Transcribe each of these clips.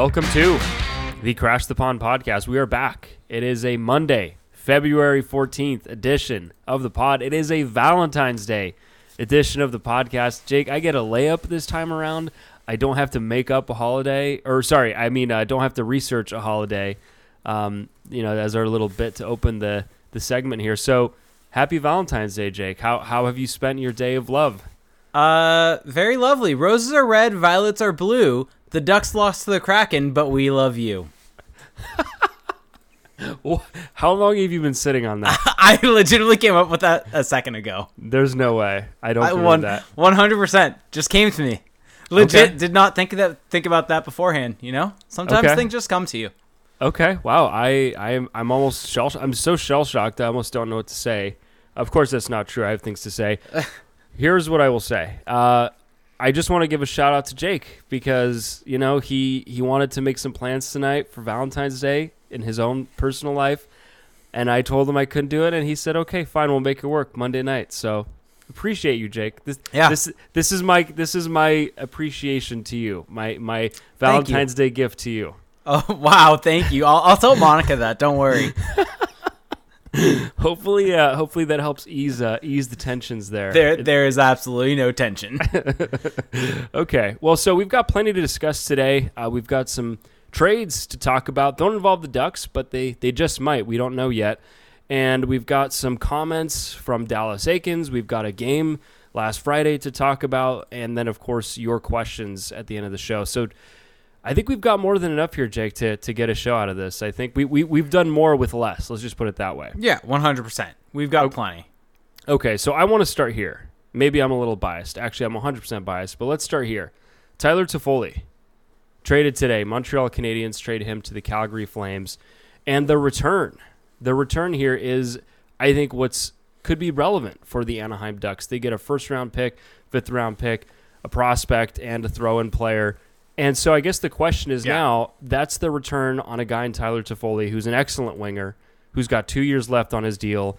welcome to the Crash the Pond podcast. We are back. It is a Monday, February 14th edition of the pod. It is a Valentine's Day edition of the podcast. Jake, I get a layup this time around. I don't have to make up a holiday, or sorry, I mean, I don't have to research a holiday. Um, you know, as our little bit to open the the segment here. So, happy Valentine's Day, Jake. How how have you spent your day of love? Uh, very lovely. Roses are red, violets are blue. The Ducks lost to the Kraken, but we love you. How long have you been sitting on that? I legitimately came up with that a second ago. There's no way. I don't I one that. one hundred percent just came to me. Legit Okay. did not think of that think about that beforehand. You know, sometimes Okay. things just come to you. Okay. Wow. I I am I'm almost shell I'm so shell shocked. I almost don't know what to say. Of course, that's not true. I have things to say. Here's what I will say. Uh, I just want to give a shout out to Jake because you know he he wanted to make some plans tonight for Valentine's Day in his own personal life, and I told him I couldn't do it, and he said, "Okay, fine, we'll make it work Monday night." So appreciate you, Jake. This Yeah. this this is my this is my appreciation to you. My my Valentine's Day gift to you. Oh wow, thank you. I'll, I'll tell Monica that. Don't worry. Hopefully, uh, hopefully that helps ease uh, ease the tensions there. There there is absolutely no tension. Okay, well, so we've got plenty to discuss today. Uh, we've got some trades to talk about. Don't involve the Ducks, but they they just might. We don't know yet. And we've got some comments from Dallas Eakins. We've got a game last Friday to talk about, and then of course your questions at the end of the show. So. I think we've got more than enough here, Jake, to, to get a show out of this. I think we, we, we've done more with less. Let's just put it that way. yeah, one hundred percent. We've got plenty. Okay, so I want to start here. Maybe I'm a little biased. Actually, I'm 100% biased, but let's start here. Tyler Toffoli traded today. Montreal Canadiens traded him to the Calgary Flames, and the return, the return here is, I think, what's could be relevant for the Anaheim Ducks. They get a first round pick, fifth round pick, a prospect, and a throw in player. And so I guess the question is Yeah. now that's the return on a guy in Tyler Toffoli who's an excellent winger, who's got two years left on his deal.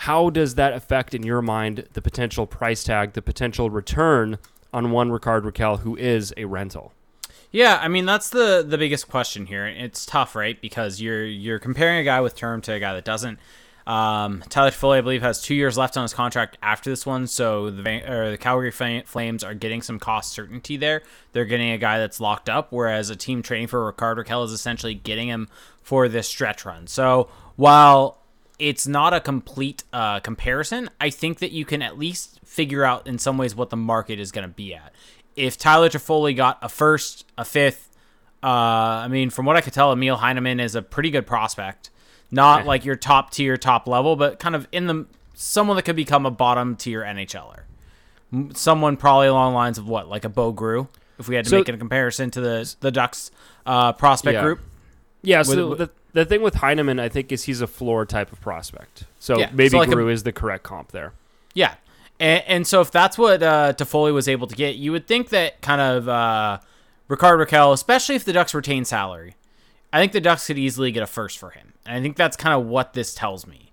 How does that affect, in your mind, the potential price tag, the potential return on one Rickard Rakell who is a rental? Yeah, I mean that's the the biggest question here. It's tough, right? Because you're you're comparing a guy with term to a guy that doesn't. Um, Tyler Toffoli, I believe, has two years left on his contract after this one, so the Van- or the Calgary Flames are getting some cost certainty there. They're getting a guy that's locked up, whereas a team trading for Rickard Rakell is essentially getting him for this stretch run. So while it's not a complete uh, comparison, I think that you can at least figure out in some ways what the market is going to be at. If Tyler Toffoli got a first, a fifth, uh, I mean, from what I could tell, Emil Heineman is a pretty good prospect. Not like your top tier, top level, but kind of in the someone that could become a bottom tier NHLer. Someone probably along the lines of what, like a Bo Groulx, if we had to So- make a comparison to the the Ducks uh, prospect Yeah. group. Yeah, so With- the, the thing with Heineman, I think, is he's a floor type of prospect. So Yeah, maybe so like a- Groulx is the correct comp there. Yeah. And, and so if that's what uh, Toffoli was able to get, you would think that kind of uh, Rickard Rakell, especially if the Ducks retain salary, I think the Ducks could easily get a first for him. And I think that's kind of what this tells me.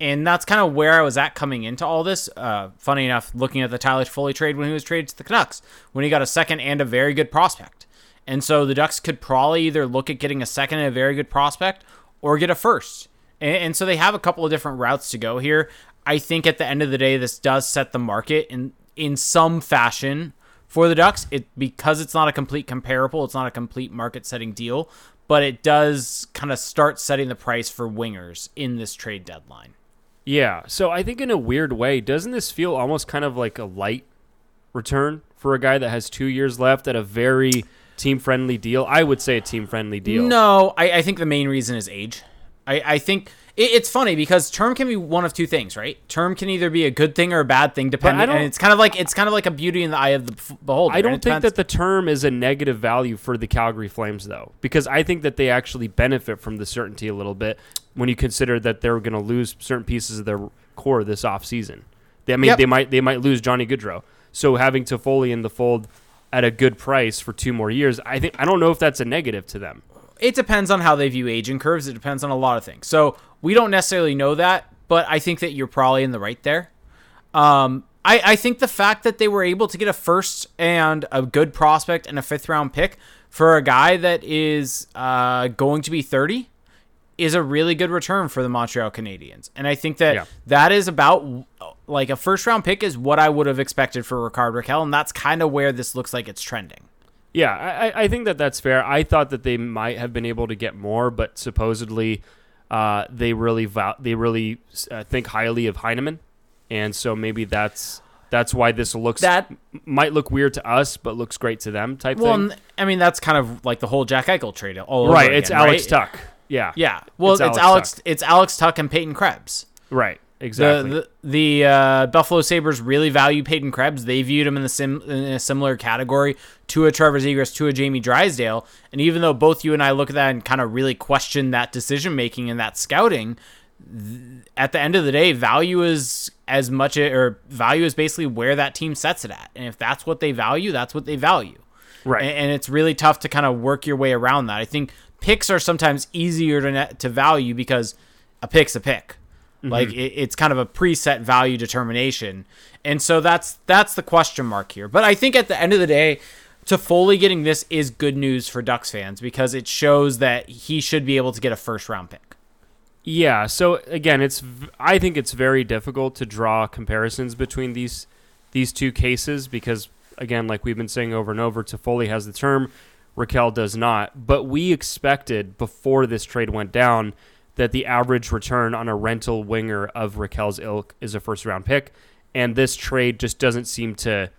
And that's kind of where I was at coming into all this. Uh, funny enough, looking at the Tyler Toffoli trade when he was traded to the Canucks, when he got a second and a very good prospect. And so the Ducks could probably either look at getting a second and a very good prospect or get a first. And, and so they have a couple of different routes to go here. I think at the end of the day, this does set the market in in some fashion for the Ducks. It because it's not a complete comparable, it's not a complete market setting deal, but it does kind of start setting the price for wingers in this trade deadline. Yeah. So I think in a weird way, doesn't this feel almost kind of like a light return for a guy that has two years left at a very team friendly deal? I would say a team friendly deal. No, I, I think the main reason is age. I, I think it, it's funny because term can be one of two things, right? Term can either be a good thing or a bad thing, depending. And it's kind of like it's kind of like a beauty in the eye of the beholder. I don't think that the term is a negative value for the Calgary Flames, though, because I think that they actually benefit from the certainty a little bit when you consider that they're going to lose certain pieces of their core this offseason. They, I mean, Yep. they might they might lose Johnny Gaudreau, so having Toffoli in the fold at a good price for two more years, I think I don't know if that's a negative to them. It depends on how they view aging curves. It depends on a lot of things. So we don't necessarily know that, but I think that you're probably in the right there. Um, I, I think the fact that they were able to get a first and a good prospect and a fifth round pick for a guy that is uh, going to be 30 is a really good return for the Montreal Canadiens. And I think that Yeah. that is about like a first round pick is what I would have expected for Rickard Rakell. And that's kind of where this looks like it's trending. Yeah, I, I- think that that's fair. I thought that they might have been able to get more, but supposedly uh, they really val- they really uh, think highly of Heineman, and so maybe that's that's why this looks That- might look weird to us, but looks great to them type Well, thing. and- I mean, that's kind of like the whole Jack Eichel trade all over right, again, it's Alex right? Tuch. Yeah, Yeah. Well, It's it's, Alex Alex. Tuch. It's Alex Tuch and Peyton Krebs. right, exactly. The the, the uh, Buffalo Sabres really value Peyton Krebs. They viewed him in the sim in a similar category to a Trevor Zegras, to a Jamie Drysdale. And even though both you and I look at that and kind of really question that decision making and that scouting, th- at the end of the day, value is as much or value is basically where that team sets it at. And if that's what they value, that's what they value. Right. And, and it's really tough to kind of work your way around that. I think picks are sometimes easier to net, to value because a pick's a pick. Like mm-hmm. it, it's kind of a preset value determination, and so that's that's the question mark here. But I think at the end of the day, Toffoli getting this is good news for Ducks fans because it shows that he should be able to get a first round pick. Yeah. So again, it's I think it's very difficult to draw comparisons between these these two cases because again, like we've been saying over and over, Toffoli has the term, Rakell does not. But we expected before this trade went down that the average return on a rental winger of Rakell's ilk is a first round pick, and this trade just doesn't seem to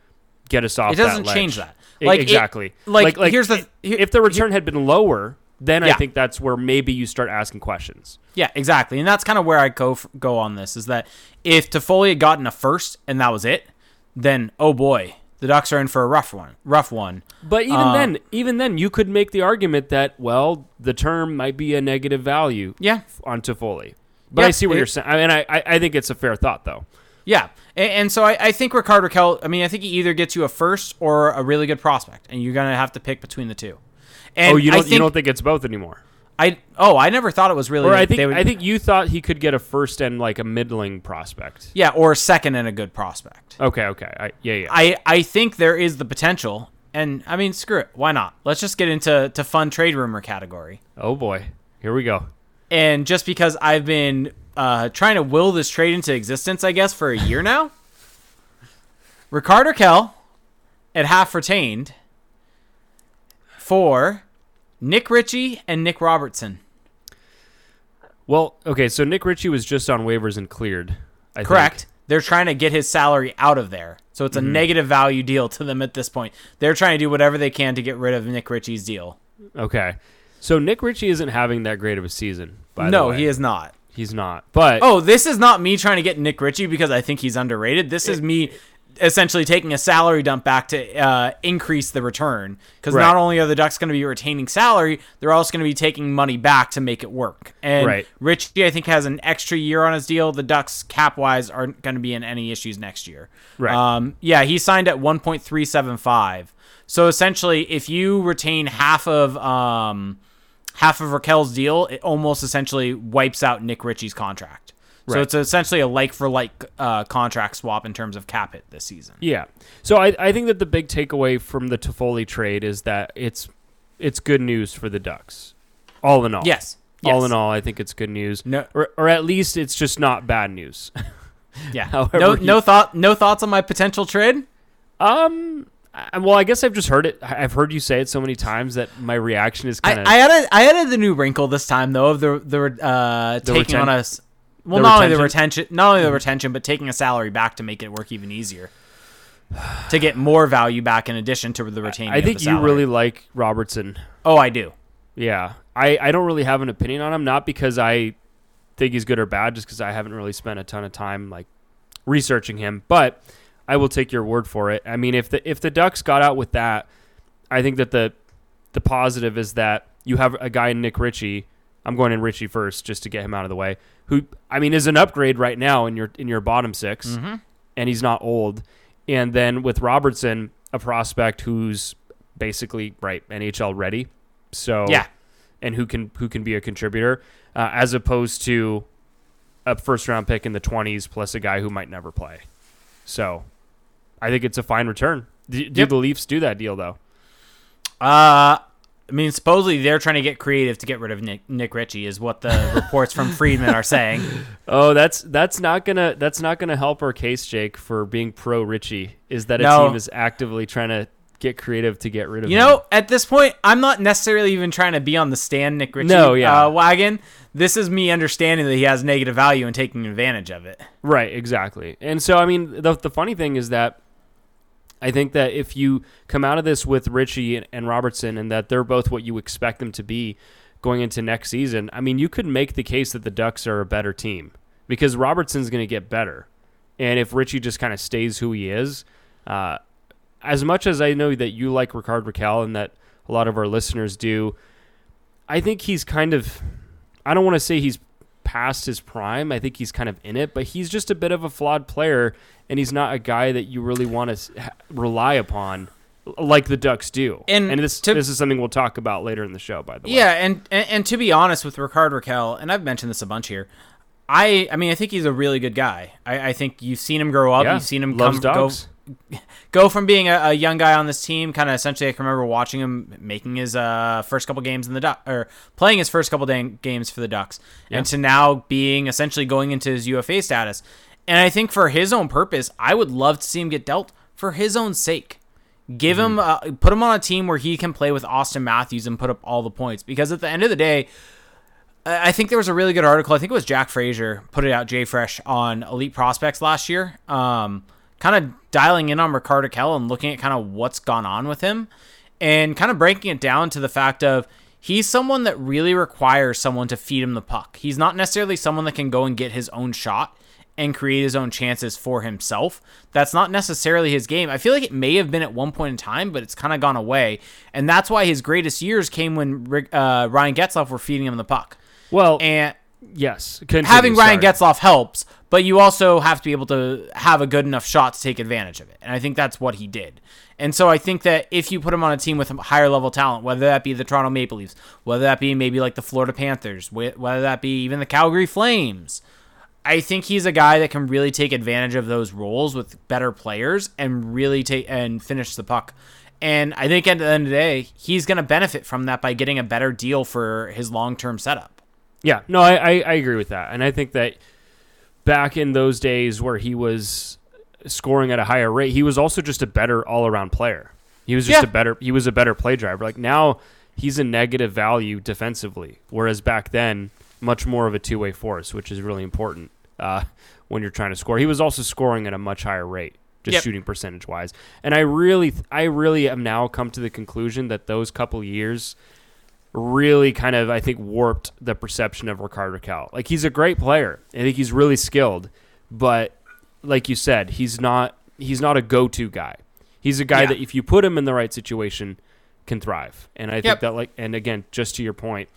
get us off. It doesn't that change that. Like, it- exactly. like, here's the- here- if the return had been lower, then I think that's where maybe you start asking questions. Yeah, exactly, and that's kind of where I go go on this. Is that if Toffoli had gotten a first and that was it, then oh boy, the Ducks are in for a rough one. Rough one. But even Uh, then, even then, you could make the argument that well, the term might be a negative value Yeah, on Toffoli. But Yeah, I see what it- you're saying. I mean, I, I I think it's a fair thought, though. Yeah, and, and so I, I think Rickard Rakell. I mean, I think he either gets you a first or a really good prospect, and you're gonna have to pick between the two. And oh, you don't think, you don't think it's both anymore? I oh I never thought it was really. Or I think would- I think you thought he could get a first and like a middling prospect. yeah, or a second and a good prospect. Okay, okay, I, yeah, yeah. I I think there is the potential, and I mean, screw it, why not? Let's just get into to fun trade rumor category. oh boy, here we go. And just because I've been uh, trying to will this trade into existence, I guess, for a year now, Rickard Rakell at half retained for Nick Ritchie and Nick Robertson. Well, okay, so Nick Ritchie was just on waivers and cleared. I Correct. Think. They're trying to get his salary out of there. So it's a mm-hmm. negative value deal to them at this point. They're trying to do whatever they can to get rid of Nick Ritchie's deal. Okay, so Nick Ritchie isn't having that great of a season. By the no, he is not. He's not. But Oh, this is not me trying to get Nick Ritchie because I think he's underrated. This is me essentially taking a salary dump back to uh, increase the return. Because Right. not only are the Ducks going to be retaining salary, they're also going to be taking money back to make it work. And Right. Ritchie, I think, has an extra year on his deal. The Ducks, cap wise, aren't going to be in any issues next year. Right. Um, yeah, he signed at 1.375. So essentially, if you retain half of. Um, half of Rakell's deal, it almost essentially wipes out Nick Ritchie's contract. So it's essentially a like for like uh, contract swap in terms of cap hit this season. Yeah. So I, I think that the big takeaway from the Toffoli trade is that it's it's good news for the Ducks. All in all. Yes. All in all, I think it's good news. No, Or, or at least it's just not bad news. yeah. However no, you- no thought, no thoughts on my potential trade. um I, well, I guess I've just heard it. I- I've heard you say it so many times that my reaction is I, kind of I added, I added the new wrinkle this time though of the the uh, taking reten- on us. Well, the not only the retention? retention, not only the mm-hmm. retention, but taking a salary back to make it work even easier, to get more value back in addition to the retaining. I think you really like Robertson. Oh, I do. Yeah. I, I don't really have an opinion on him, not because I think he's good or bad, just because I haven't really spent a ton of time like researching him. But I will take your word for it. I mean, if the if the Ducks got out with that, I think that the the positive is that you have a guy in Nick Ritchie. I'm going in Ritchie first just to get him out of the way. Who I mean is an upgrade right now in your in your bottom 6 Mm-hmm. and he's not old. And then with Robertson, a prospect who's basically right NHL ready. So Yeah. and who can who can be a contributor, uh, as opposed to a first round pick in the twenties plus a guy who might never play. So, I think it's a fine return. Do, do Yep. the Leafs do that deal though? Uh, I mean, supposedly they're trying to get creative to get rid of Nick, Nick Ritchie, is what the reports from Friedman are saying. Oh, that's that's not gonna that's not gonna help our case, Jake, for being pro Ritchie. Is that a No. team is actively trying to get creative to get rid of You him. know, at this point, I'm not necessarily even trying to be on the stand Nick Ritchie No, yeah. uh, wagon. This is me understanding that he has negative value and taking advantage of it. Right, exactly. And so, I mean, the, the funny thing is that I think that if you come out of this with Ritchie and, Robertson and that they're both what you expect them to be going into next season, I mean, you could make the case that the Ducks are a better team because Robertson's going to get better. And if Ritchie just kind of stays who he is, uh, as much as I know that you like Rickard Rakell and that a lot of our listeners do, I think he's kind of, I don't want to say he's past his prime. I think he's kind of in it, but he's just a bit of a flawed player, and he's not a guy that you really want to rely upon like the Ducks do. And this to- this is something we'll talk about later in the show. By the way, Yeah, and, and and to be honest with Rickard Rakell, and I've mentioned this a bunch here. I I mean I think he's a really good guy. I, I think you've seen him grow up. yeah, You've seen him loves come dogs. go go from being a, a young guy on this team, kind of essentially. I can remember watching him making his uh, first couple games in the Duck or playing his first couple da- games for the Ducks, and to now being essentially going into his UFA status. And I think for his own purpose, I would love to see him get dealt for his own sake. Give him, uh, put him on a team where he can play with Auston Matthews and put up all the points. Because at the end of the day, I I think there was a really good article. I think it was Jack Frazier put it out, Jay Fresh, on Elite Prospects last year. Um, kind of dialing in on Rickard Rakell and looking at kind of what's gone on with him, and kind of breaking it down to the fact of he's someone that really requires someone to feed him the puck. He's not necessarily someone that can go and get his own shot and create his own chances for himself. That's not necessarily his game. I feel like it may have been at one point in time, but it's kind of gone away. And that's why his greatest years came when uh, Ryan Getzlaf were feeding him the puck. Well, And yes, continue, having Ryan sorry. Getzlaf helps, but you also have to be able to have a good enough shot to take advantage of it. And I think that's what he did. And so I think that if you put him on a team with higher level talent, whether that be the Toronto Maple Leafs, whether that be maybe like the Florida Panthers, whether that be even the Calgary Flames, I think he's a guy that can really take advantage of those roles with better players and really take and finish the puck. And I think at the end of the day, he's going to benefit from that by getting a better deal for his long term setup. Yeah, no, I, I, I agree with that, and I think that back in those days where he was scoring at a higher rate, he was also just a better all around player. He was just Yeah. a better he was a better play driver. Like now he's a negative value defensively, whereas back then much more of a two way force, which is really important uh, when you're trying to score. He was also scoring at a much higher rate, just Yep. shooting percentage wise. And I really I really am now come to the conclusion that those couple years really kind of I think warped the perception of Rickard Rakell. Like he's a great player. I think he's really skilled, but like you said, he's not he's not a go-to guy. He's a guy Yeah. that if you put him in the right situation can thrive. And I think Yep. that like and again, just to your point,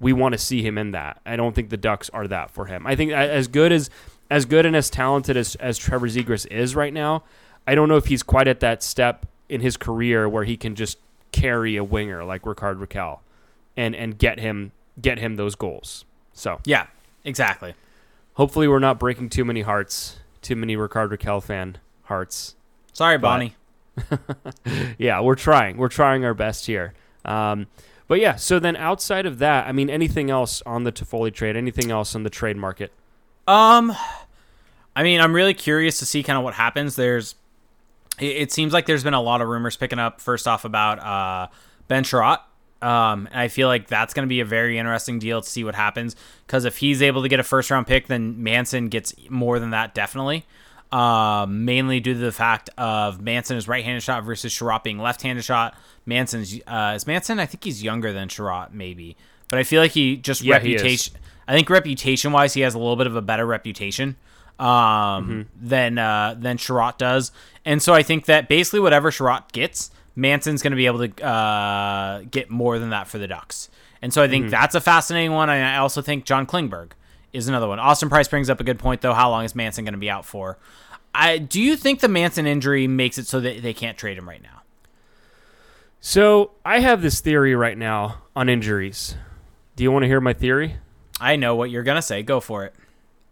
we want to see him in that. I don't think the Ducks are that for him. I think as good as as good and as talented as as Trevor Zegras is right now, I don't know if he's quite at that step in his career where he can just carry a winger like Rickard Rakell and and get him get him those goals. So Yeah, exactly. hopefully we're not breaking too many hearts, too many Rickard Rakell fan hearts. Sorry, Bonnie. Yeah, we're trying. We're trying our best here. Um, but yeah, so then outside of that, I mean, anything else on the Toffoli trade? Anything else on the trade market? Um, I mean, I'm really curious to see kind of what happens. There's, it, it seems like there's been a lot of rumors picking up. First off, about uh, Ben Chiarot. Um, and I feel like that's going to be a very interesting deal to see what happens. Because if he's able to get a first round pick, then Manson gets more than that, definitely. Um, mainly due to the fact of Manson is right-handed shot versus Chiarot being left-handed shot. Manson's uh, is Manson. I think he's younger than Chiarot, maybe, but I feel like he just Yeah, he reputation. I think reputation wise, he has a little bit of a better reputation um, than uh, than Chiarot does, and so I think that basically whatever Chiarot gets, Manson's going to be able to uh, get more than that for the Ducks, and so I think that's a fascinating one. And I also think John Klingberg is another one. Austin Price brings up a good point though. How long is Manson going to be out for? I do you think the Manson injury makes it so that they can't trade him right now? So I have this theory right now on injuries. Do you want to hear my theory? I know what you're gonna say. Go for it.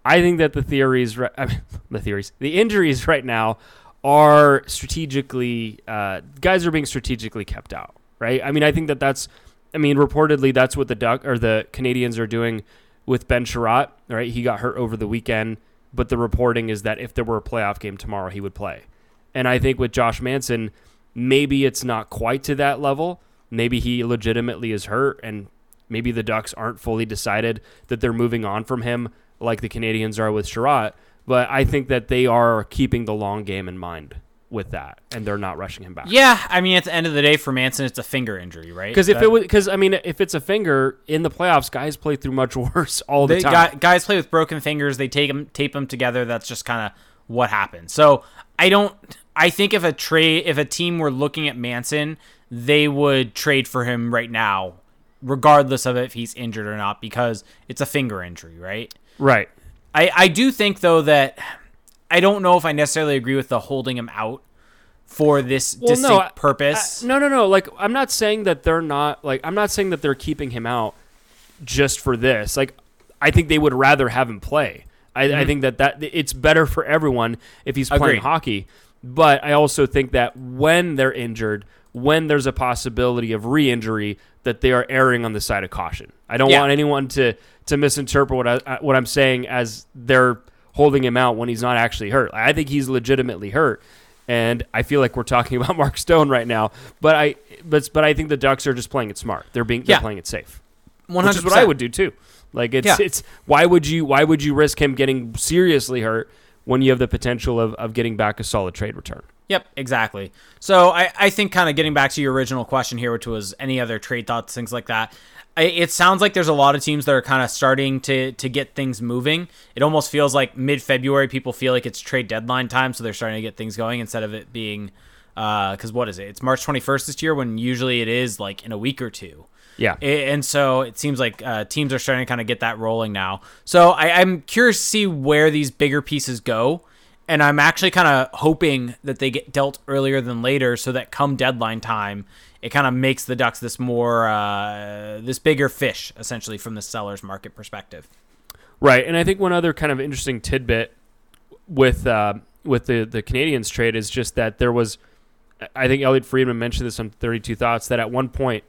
I think that the theories, I mean, the theories, the injuries right now are strategically, uh, guys are being strategically kept out, right? I mean, I think that that's I mean, reportedly that's what the Duck or the Canadiens are doing with Ben Chiarot. Right, he got hurt over the weekend, but the reporting is that if there were a playoff game tomorrow, he would play. And I think with Josh Manson, maybe it's not quite to that level. Maybe he legitimately is hurt, and maybe the Ducks aren't fully decided that they're moving on from him like the Canadiens are with Chiarot. But I think that they are keeping the long game in mind with that, and they're not rushing him back. Yeah, I mean, at the end of the day, for Manson, it's a finger injury, right? Because if That- it was, because I mean, if it's a finger in the playoffs, guys play through much worse all the they, time. guy- guys play with broken fingers, they take them, tape them together. That's just kind of what happens. So I don't. I think if a trade, if a team were looking at Manson, they would trade for him right now, regardless of if he's injured or not, because it's a finger injury, right? right. I, I do think though that I don't know if I necessarily agree with the holding him out for this Well, no, distinct I- purpose. I- no, no, no. Like, I'm not saying that they're not like. I'm not saying that they're keeping him out just for this. Like, I think they would rather have him play. I, I mm-hmm. think that that it's better for everyone if he's playing Agreed. hockey. But I also think that when they're injured, when there's a possibility of re-injury, that they are erring on the side of caution. I don't Yeah. want anyone to to misinterpret what I uh, what I'm saying as they're holding him out when he's not actually hurt. I think he's legitimately hurt, and I feel like we're talking about Mark Stone right now. But I but but I think the Ducks are just playing it smart. They're being they're Yeah. playing it safe, One which is what I would do too. Like it's Yeah. it's why would you why would you risk him getting seriously hurt when you have the potential of, of getting back a solid trade return? Yep, exactly. So I, I think kind of getting back to your original question here, which was any other trade thoughts, things like that. I, it sounds like there's a lot of teams that are kind of starting to to get things moving. It almost feels like mid February, people feel like it's trade deadline time, so they're starting to get things going instead of it being because what is it? It's March 21st this year, when usually it is like in a week or two. Yeah. And so it seems like uh, teams are starting to kind of get that rolling now. So I, I'm curious to see where these bigger pieces go. And I'm actually kind of hoping that they get dealt earlier than later so that come deadline time, it kind of makes the Ducks this more, uh, this bigger fish, essentially, from the seller's market perspective. Right, and I think one other kind of interesting tidbit with uh, with the the Canadiens trade is just that there was, I think Elliotte Friedman mentioned this on Thirty Two Thoughts that at one point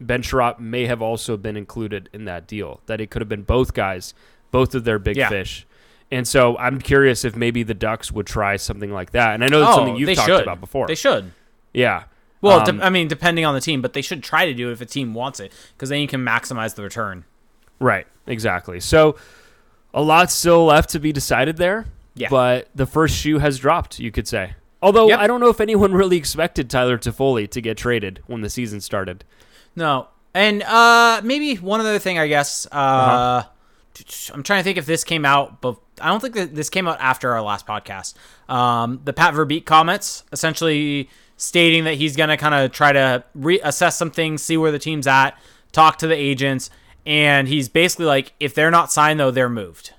Ben Chiarot may have also been included in that deal. That it could have been both guys, both of their big Yeah. fish. And so I'm curious if maybe the Ducks would try something like that. And I know that's something you've Oh, talked should. about before. They should. yeah. Well, Um, de- I mean, depending on the team, but they should try to do it if a team wants it, because then you can maximize the return. Right, exactly. So a lot still left to be decided there. Yeah. But the first shoe has dropped, you could say. Although Yep. I don't know if anyone really expected Tyler Toffoli to get traded when the season started. No, and uh, maybe one other thing, I guess. Uh, Uh-huh. I'm trying to think if this came out, but I don't think that this came out after our last podcast. Um, the Pat Verbeek comments, essentially stating that he's gonna kind of try to reassess some things, see where the team's at, talk to the agents, and he's basically like, if they're not signed though, they're moved.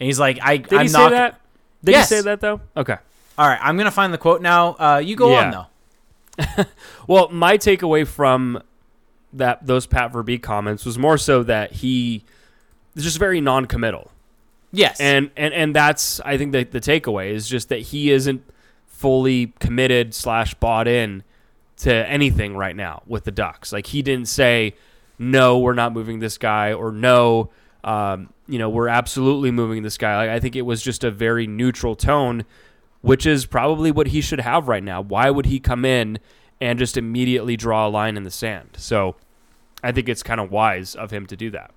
And he's like, I, Did I'm he say that? Did Yes. he say that though? Okay. All right, I'm gonna find the quote now. Uh, you go Yeah. on though. Well, my takeaway from that those Pat Verbeek comments was more so that he is just very non-committal. Yes. and and and that's I think that the takeaway is just that he isn't fully committed slash bought in to anything right now with the Ducks. Like he didn't say no, we're not moving this guy, or no, um, you know, we're absolutely moving this guy. Like I think it was just a very neutral tone, which is probably what he should have right now. Why would he come in and just immediately draw a line in the sand? So I think it's kind of wise of him to do that.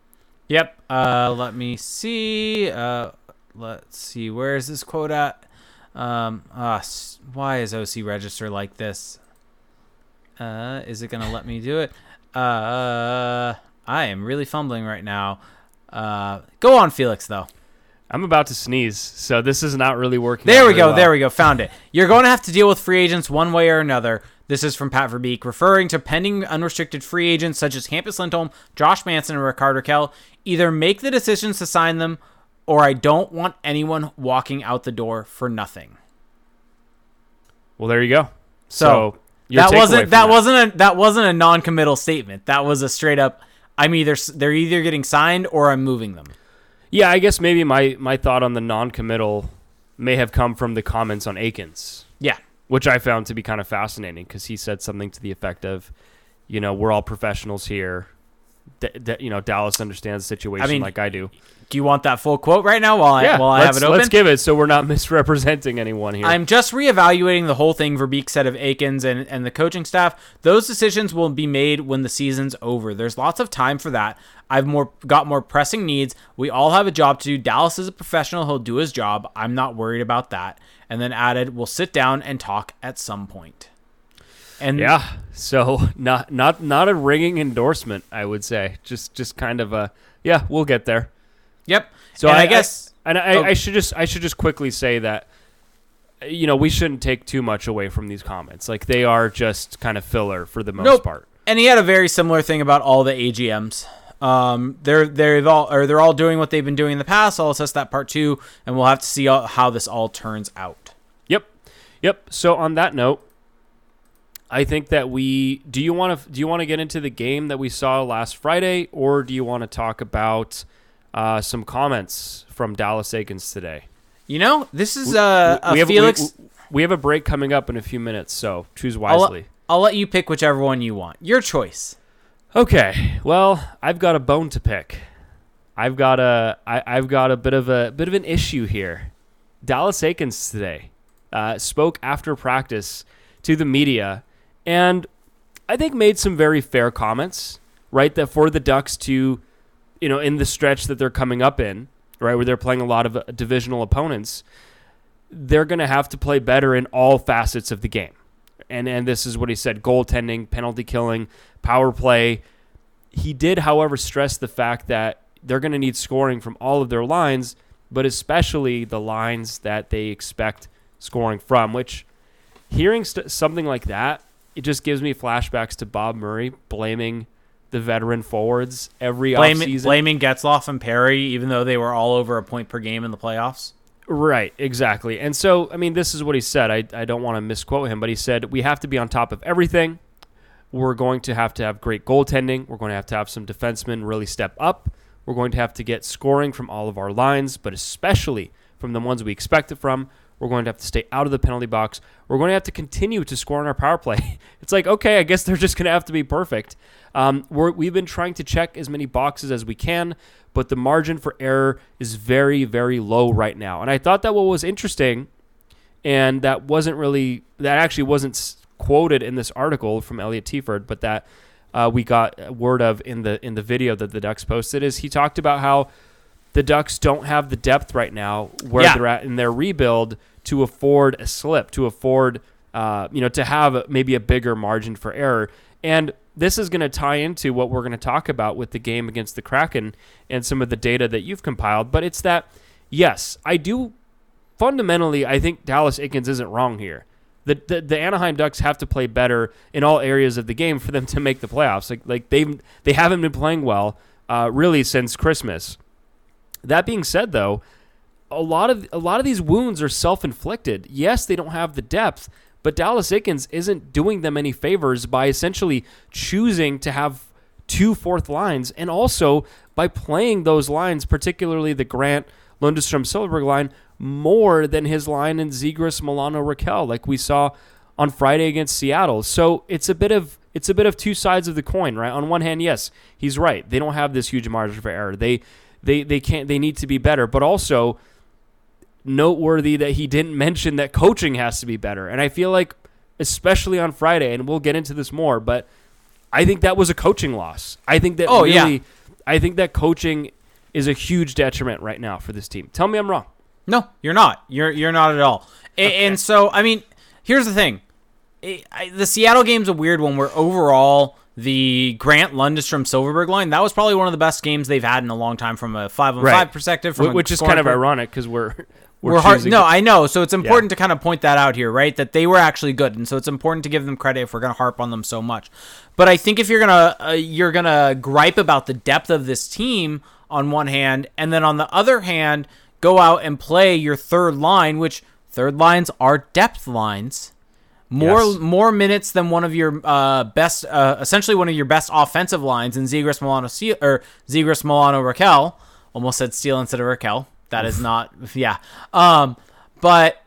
Yep. Uh, let me see. Uh, let's see. Where is this quote at? Um, uh, why is OC Register like this? Uh, is it gonna let me do it? Uh, I am really fumbling right now. Uh, go on, Felix. Though. I'm about to sneeze, so this is not really working. There we very go. well. There we go. Found it. You're going to have to deal with free agents one way or another. This is from Pat Verbeek, referring to pending unrestricted free agents such as Hampus Lindholm, Josh Manson, and Rickard Rakell. Either make the decisions to sign them, or I don't want anyone walking out the door for nothing. Well, there you go. So, So, that wasn't from that, wasn't a that wasn't a non-committal statement. That was a straight up. I'm either they're either getting signed or I'm moving them. Yeah, I guess maybe my my thought on the non-committal may have come from the comments on Eakins, Yeah. Which I found to be kind of fascinating because he said something to the effect of, you know, we're all professionals here. D- d- you know, Dallas understands the situation mean, like I do. Do you want that full quote right now while I Yeah, while I have it open? let's give it so we're not misrepresenting anyone here. I'm just reevaluating the whole thing. Verbeek said of Eakins and, and the coaching staff. Those decisions will be made when the season's over. There's lots of time for that. I've more got more pressing needs. We all have a job to do. Dallas is a professional. He'll do his job. I'm not worried about that. And then added, we'll sit down and talk at some point. And yeah, so not not not a ringing endorsement, I would say. Just just kind of a yeah, we'll get there. Yep. So and I, I, guess I, and I, Oh. I should just I should just quickly say that you know we shouldn't take too much away from these comments. Like they are just kind of filler for the most Nope. part. and he had a very similar thing about all the AGMs. Um, they're they're all or they're all doing what they've been doing in the past. I'll assess that part two, and we'll have to see all, how this all turns out. Yep, yep. So on that note, I think that we do you want to do you want to get into the game that we saw last Friday, or do you want to talk about uh, some comments from Dallas Eakins today? You know, this is uh, we, a have, Felix. we, we have a break coming up in a few minutes, so choose I'll, wisely. I'll let you pick whichever one you want. Your choice. Okay, well, I've got a bone to pick. I've got a I, I've got a bit of a bit of an issue here. Dallas Eakins today uh, spoke after practice to the media, and I think made some very fair comments. Right, that for the Ducks to, you know, in the stretch that they're coming up in, right, where they're playing a lot of uh, divisional opponents, they're going to have to play better in all facets of the game. And and this is what he said: goaltending, penalty killing, power play. He did, however, stress the fact that they're going to need scoring from all of their lines, but especially the lines that they expect scoring from. Which, hearing st- something like that, it just gives me flashbacks to Bob Murray blaming the veteran forwards every Blaming, offseason. blaming Getzlaf and Perry, even though they were all over a point per game in the playoffs. Right, exactly. And so, I mean, this is what he said. I, I don't want to misquote him, but he said, We have to be on top of everything. We're going to have to have great goaltending. We're going to have to have some defensemen really step up. We're going to have to get scoring from all of our lines, but especially from the ones we expect it from. We're going to have to stay out of the penalty box. We're going to have to continue to score on our power play. It's like, okay, I guess they're just going to have to be perfect. Um, we're, we've been trying to check as many boxes as we can, but the margin for error is very, very low right now. And I thought that what was interesting, and that wasn't really, that actually wasn't quoted in this article from Elliott Teaford, but that uh, we got word of in the in the video that the Ducks posted is he talked about how the Ducks don't have the depth right now where Yeah. they're at in their rebuild to afford a slip, to afford uh, you know to have maybe a bigger margin for error. And this is going to tie into what we're going to talk about with the game against the Kraken and some of the data that you've compiled. But it's that yes, I do fundamentally I think Dallas Eakins isn't wrong here. The, the, the Anaheim Ducks have to play better in all areas of the game for them to make the playoffs. Like like they they haven't been playing well uh, really since Christmas. That being said, though, a lot of a lot of these wounds are self-inflicted. Yes, they don't have the depth, but Dallas Eakins isn't doing them any favors by essentially choosing to have two fourth lines and also by playing those lines, particularly the Grant Lundestrom Silfverberg line, more than his line in Zegras Milano Rakell, like we saw on Friday against Seattle. So it's a bit of it's a bit of two sides of the coin, right? On one hand, yes, he's right. They don't have this huge margin for error. They they they can't they need to be better, but also noteworthy that he didn't mention that coaching has to be better. And I feel like especially on Friday and we'll get into this more, but I think that was a coaching loss. I think that Oh, yeah. I think that coaching is a huge detriment right now for this team. Tell me I'm wrong. No, you're not. You're you're not at all. A- And, so, I mean, here's the thing: I- the Seattle game's a weird one. Where overall, the Grant Lundestrom Silfverberg line that was probably one of the best games they've had in a long time from a five on five perspective. Which is kind of per- ironic because we're we're, we're hard. No, I know. So it's important to kind of point that out here, right? That they were actually good, and so it's important to give them credit if we're going to harp on them so much. But I think if you're gonna uh, you're gonna gripe about the depth of this team on one hand, and then on the other hand, go out and play your third line, which third lines are depth lines. More Yes. more minutes than one of your uh, best, uh, essentially one of your best offensive lines in Zegras Milano or Zegras Milano Rakell. Almost said Steele instead of Rakell. That is not, yeah. Um, but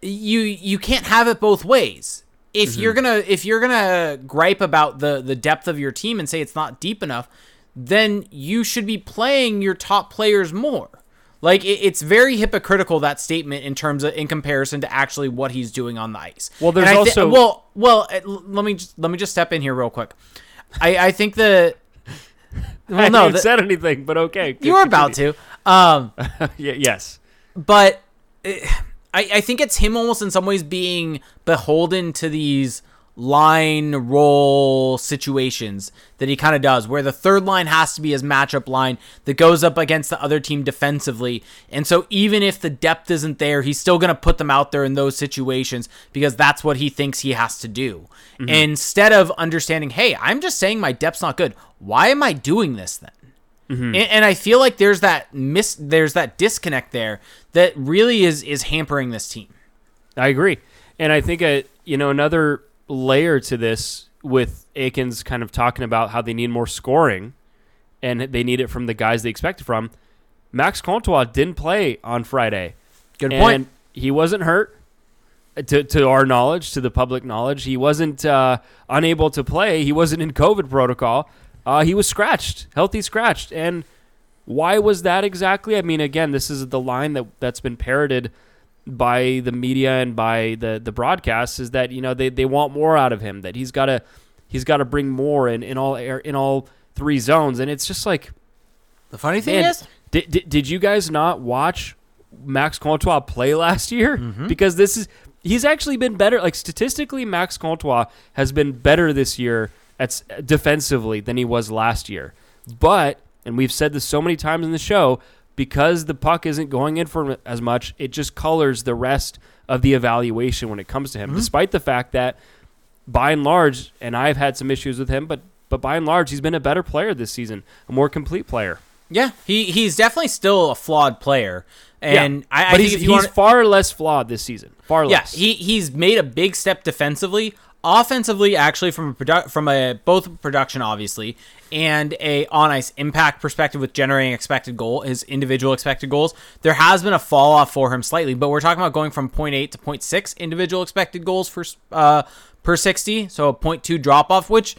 you you can't have it both ways. if you're gonna if you're gonna gripe about the the depth of your team and say it's not deep enough, then you should be playing your top players more. Like it, it's very hypocritical that statement in terms of in comparison to actually what he's doing on the ice. Well, there's I thi- also- well well let me just, let me just step in here real quick. I I think the I well haven't no the, said anything, but okay. you were about to um yes. but eh, I, I think it's him almost in some ways being beholden to these line roll situations that he kind of does where the third line has to be his matchup line that goes up against the other team defensively. And so even if the depth isn't there he's still going to put them out there in those situations because that's what he thinks he has to do. Instead of understanding hey i'm just saying my depth's not good. Why am i doing this then Mm-hmm. and, and I feel like there's that miss, there's that disconnect there that really is is hampering this team. I agree, and I think a you know another layer to this with Eakins kind of talking about how they need more scoring, and they need it from the guys they expect it from. Max Comtois didn't play on Friday. Good and point. He wasn't hurt. Uh, to, to our knowledge, to the public knowledge, he wasn't uh, unable to play. He wasn't in COVID protocol. Uh, he was scratched, healthy scratched. And why was that exactly? I mean, again, this is the line that that's been parroted by the media and by the the broadcasts is that you know they, they want more out of him. That he's got to he's got to bring more in, in all air in all three zones. And it's just like The funny thing Man, is, did, did, did you guys not watch Max Comtois play last year? Mm-hmm. Because this is he's actually been better. Like statistically, Max Comtois has been better this year at defensively than he was last year. But and we've said this so many times in the show because the puck isn't going in for as much, it just colors the rest of the evaluation when it comes to him. Mm-hmm. Despite the fact that by and large, and I've had some issues with him, but but by and large, he's been a better player this season, a more complete player. yeah, he he's definitely still a flawed player, and I, I but think he's, he's want, far less flawed this season. Far yeah, less. he he's made a big step defensively. Offensively, actually, from a produ- from a both production, obviously, and a on ice impact perspective with generating expected goal, his individual expected goals, there has been a fall off for him slightly. But we're talking about going from 0.8 to 0.6 individual expected goals for uh, per 60, so a 0.2 drop off, which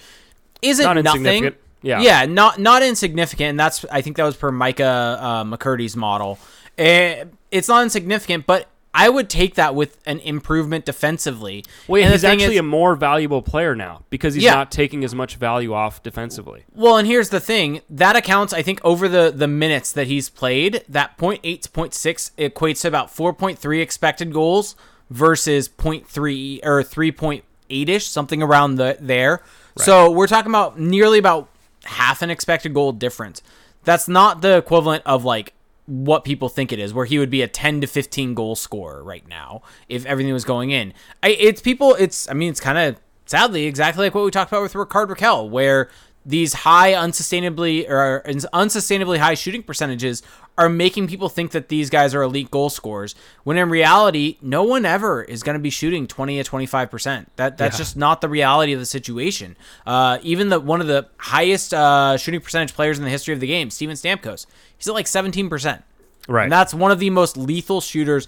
isn't Not nothing. insignificant. Yeah. yeah, not not insignificant. And that's I think that was per Micah uh, McCurdy's model. Eh, it's not insignificant, but I would take that with an improvement defensively. Wait, And the he's actually is- a more valuable player now because he's Yeah. not taking as much value off defensively. Well, and here's the thing: that accounts, I think, over the the minutes that he's played. That 0.8 to 0.6 equates to about 4.3 expected goals versus 0.3 or 3.8 ish, something around the there. So we're talking about nearly about half an expected goal difference. That's not the equivalent of like what people think it is, where he would be a 10 to 15 goal scorer right now if everything was going in. I, it's people, it's, I mean, it's kind of sadly exactly like what we talked about with Rickard Rakell, where these high unsustainably or unsustainably high shooting percentages are making people think that these guys are elite goal scorers when in reality no one ever is going to be shooting 20 to 25% that that's Yeah. just not the reality of the situation uh, even the one of the highest uh, shooting percentage players in the history of the game steven stamkos he's at like 17% Right. and that's one of the most lethal shooters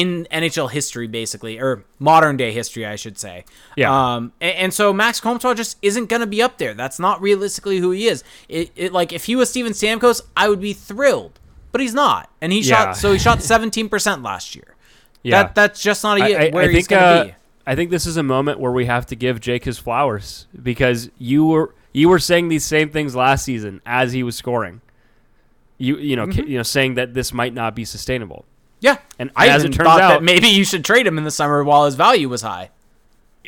in NHL history, basically, or modern day history, I should say. Yeah. Um, and, and so Max Comtois just isn't going to be up there. That's not realistically who he is. It, it like if he was Steven Stamkos, I would be thrilled, but he's not. And he Yeah. shot so he shot 17% last year. Yeah. That that's just not a, I, I- where I he's going to uh, be. I think this is a moment where we have to give Jake his flowers because you were you were saying these same things last season as he was scoring. You you know Mm-hmm. you know saying that this might not be sustainable. Yeah. And I as even it turns thought out, that maybe you should trade him in the summer while his value was high.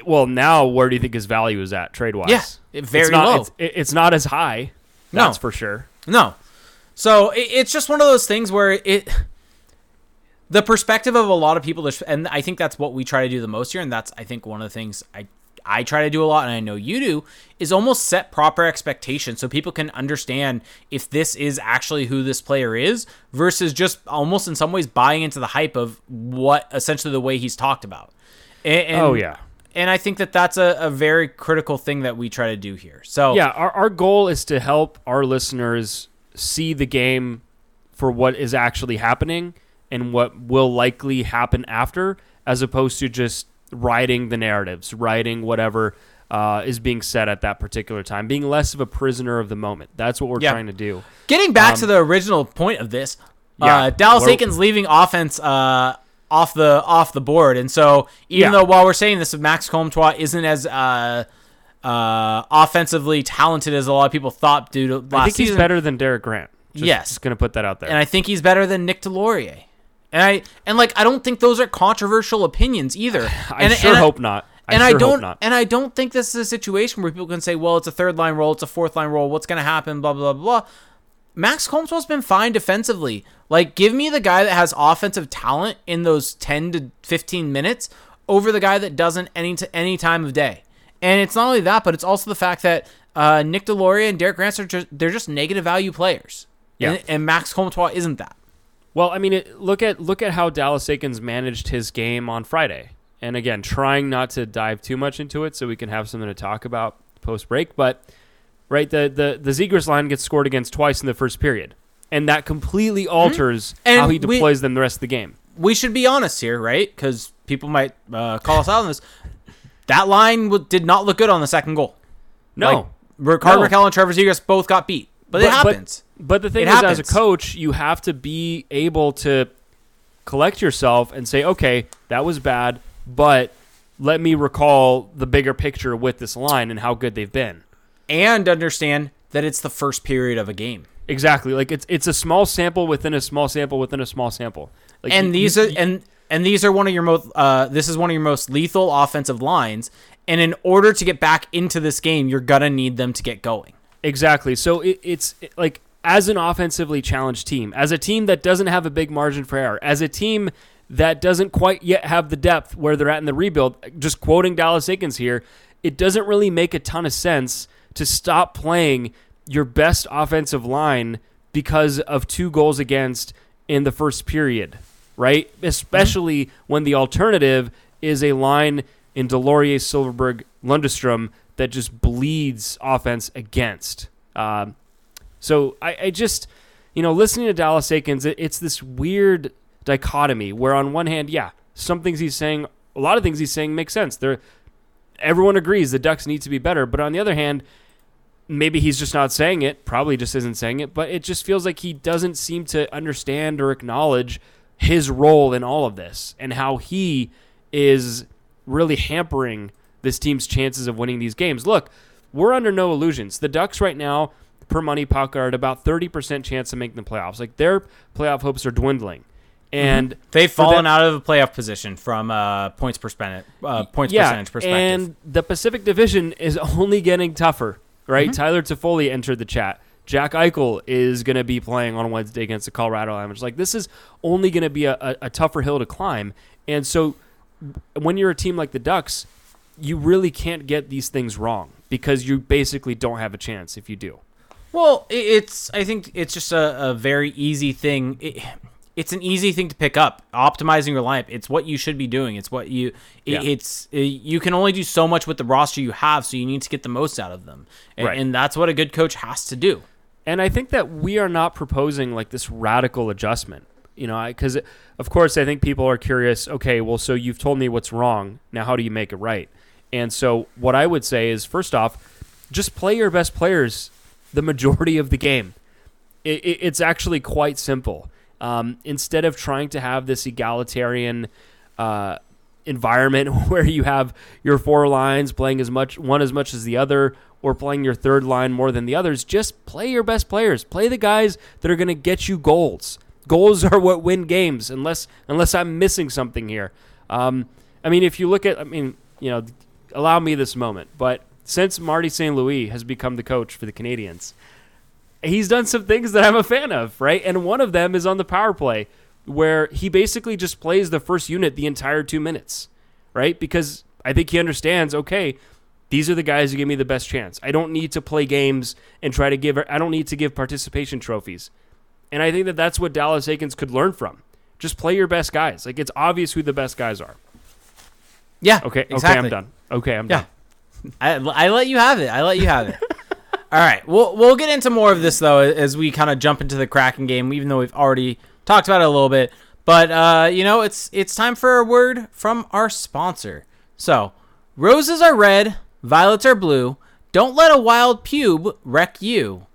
well now where do you think his value is at trade wise? Yeah, it- very it's not, low. It's, it- it's not as high. No. That's for sure. No. So it, it's just one of those things where it, the perspective of a lot of people, and I think that's what we try to do the most here, and that's I think one of the things I I try to do a lot, and I know you do, is almost set proper expectations so people can understand if this is actually who this player is versus just almost in some ways buying into the hype of what essentially the way he's talked about. And, and- oh yeah. and I think that that's a, a very critical thing that we try to do here. So Yeah, our, our goal is to help our listeners see the game for what is actually happening and what will likely happen after, as opposed to just writing the narratives, writing whatever uh, is being said at that particular time, being less of a prisoner of the moment. That's what we're Yeah. trying to do. Getting back Um, to the original point of this, Yeah, uh, Dallas Eakins leaving offense uh, off the off the board, and so even Yeah. though while we're saying this, Max Comtois isn't as uh, uh, offensively talented as a lot of people thought due to last I think he's season, better than Derek Grant. Just, Yes. just gonna put that out there. and I think he's better than Nick Deslauriers. And I and like I don't think those are controversial opinions either. I and, sure and hope not. I and sure I hope don't not. and I don't think this is a situation where people can say, well, it's a third line role, it's a fourth line role, what's going to happen, blah blah blah. blah. Max Comtois has been fine defensively. Like, give me the guy that has offensive talent in those ten to fifteen minutes over the guy that doesn't any t- any time of day. And it's not only that, but it's also the fact that uh, Nick Deslauriers and Derek Grant are just they're just negative value players. Yeah. And, and Max Comtois isn't that. Well, I mean, it, look at look at how Dallas Eakins managed his game on Friday. And again, trying not to dive too much into it, so we can have something to talk about post break. But right, the the the Zegras line gets scored against twice in the first period, and that completely alters Mm-hmm. How he we- deploys them the rest of the game. we should be honest here, right? Because people might uh, call us out on this. That line w- did not look good on the second goal. No, Like, Rickard No. Rakell and Trevor Zegras both got beat, but, it But- but- happens. But the thing It is, as a coach, you have to be able to collect yourself and say, okay, that was bad, but let me recall the bigger picture with this line and how good they've been. and understand that it's the first period of a game. Exactly. Like it's it's a small sample within a small sample within a small sample. Like and you- these you- are and and these are one of your most uh, this is one of your most lethal offensive lines. And in order to get back into this game, you're gonna need them to get going. exactly. So it, it's it- like as an offensively challenged team, as a team that doesn't have a big margin for error, as a team that doesn't quite yet have the depth where they're at in the rebuild. Just quoting Dallas Eakins here, it doesn't really make a ton of sense to stop playing your best offensive line because of two goals against in the first period, right? Especially when the alternative is a line in Deslauriers, Silfverberg, Lundestrom that just bleeds offense against. Um, so I, I just, you know, listening to Dallas Eakins, it, it's this weird dichotomy where on one hand, yeah, some things he's saying, a lot of things he's saying make sense. They're, everyone agrees the Ducks need to be better, but on the other hand, maybe he's just not saying it, probably just isn't saying it, but it just feels like he doesn't seem to understand or acknowledge his role in all of this and how he is really hampering this team's chances of winning these games. Look, we're under no illusions. The Ducks right now, per money puck, are at about 30% chance of making the playoffs. Like their playoff hopes are dwindling. And They've fallen that- out of the playoff position from uh, points percentage uh, points yeah, percentage perspective. And the Pacific Division is only getting tougher, right? Mm-hmm. Tyler Toffoli entered the chat. Jack Eichel is going to be playing on Wednesday against the Colorado Avalanche. Like this is only going to be a, a, a tougher hill to climb. And so when you're a team like the Ducks, you really can't get these things wrong because you basically don't have a chance if you do. Well, i- it's I think it's just a, a very easy thing. It, it's an easy thing to pick up. Optimizing your lineup, it's what you should be doing. It's what you. It, Yeah. It's uh, you can only do so much with the roster you have, so you need to get the most out of them, and, Right. and that's what a good coach has to do. And I think that we are not proposing like this radical adjustment, you know, because of course I think people are curious. Okay, well, so you've told me what's wrong. Now, how do you make it right? And so, what I would say is, first off, just play your best players the majority of the game. It, it, it's actually quite simple. Um, instead of trying to have this egalitarian uh, environment where you have your four lines playing as much one as much as the other or playing your third line more than the others just play your best players play the guys that are going to get you goals goals are what win games unless unless i'm missing something here um, i mean if you look at i mean you know allow me this moment but since marty st louis has become the coach for the Canadiens he's done some things that i'm a fan of right and one of them is on the power play where he basically just plays the first unit the entire two minutes, right? Because I think he understands, okay, these are the guys who give me the best chance. I don't need to play games and try to give, I don't need to give participation trophies. And I think that that's what Dallas Eakins could learn from. Just play your best guys. Like it's obvious who the best guys are. Yeah. Okay, okay, I'm done. Okay, I'm Yeah. done. I, I let you have it. I let you have it. All right. We'll we'll get into more of this though as we kind of jump into the Kraken game, even though we've already talked about it a little bit. But uh, you know, it's it's time for a word from our sponsor. So, roses are red, violets are blue. Don't let a wild pube wreck you.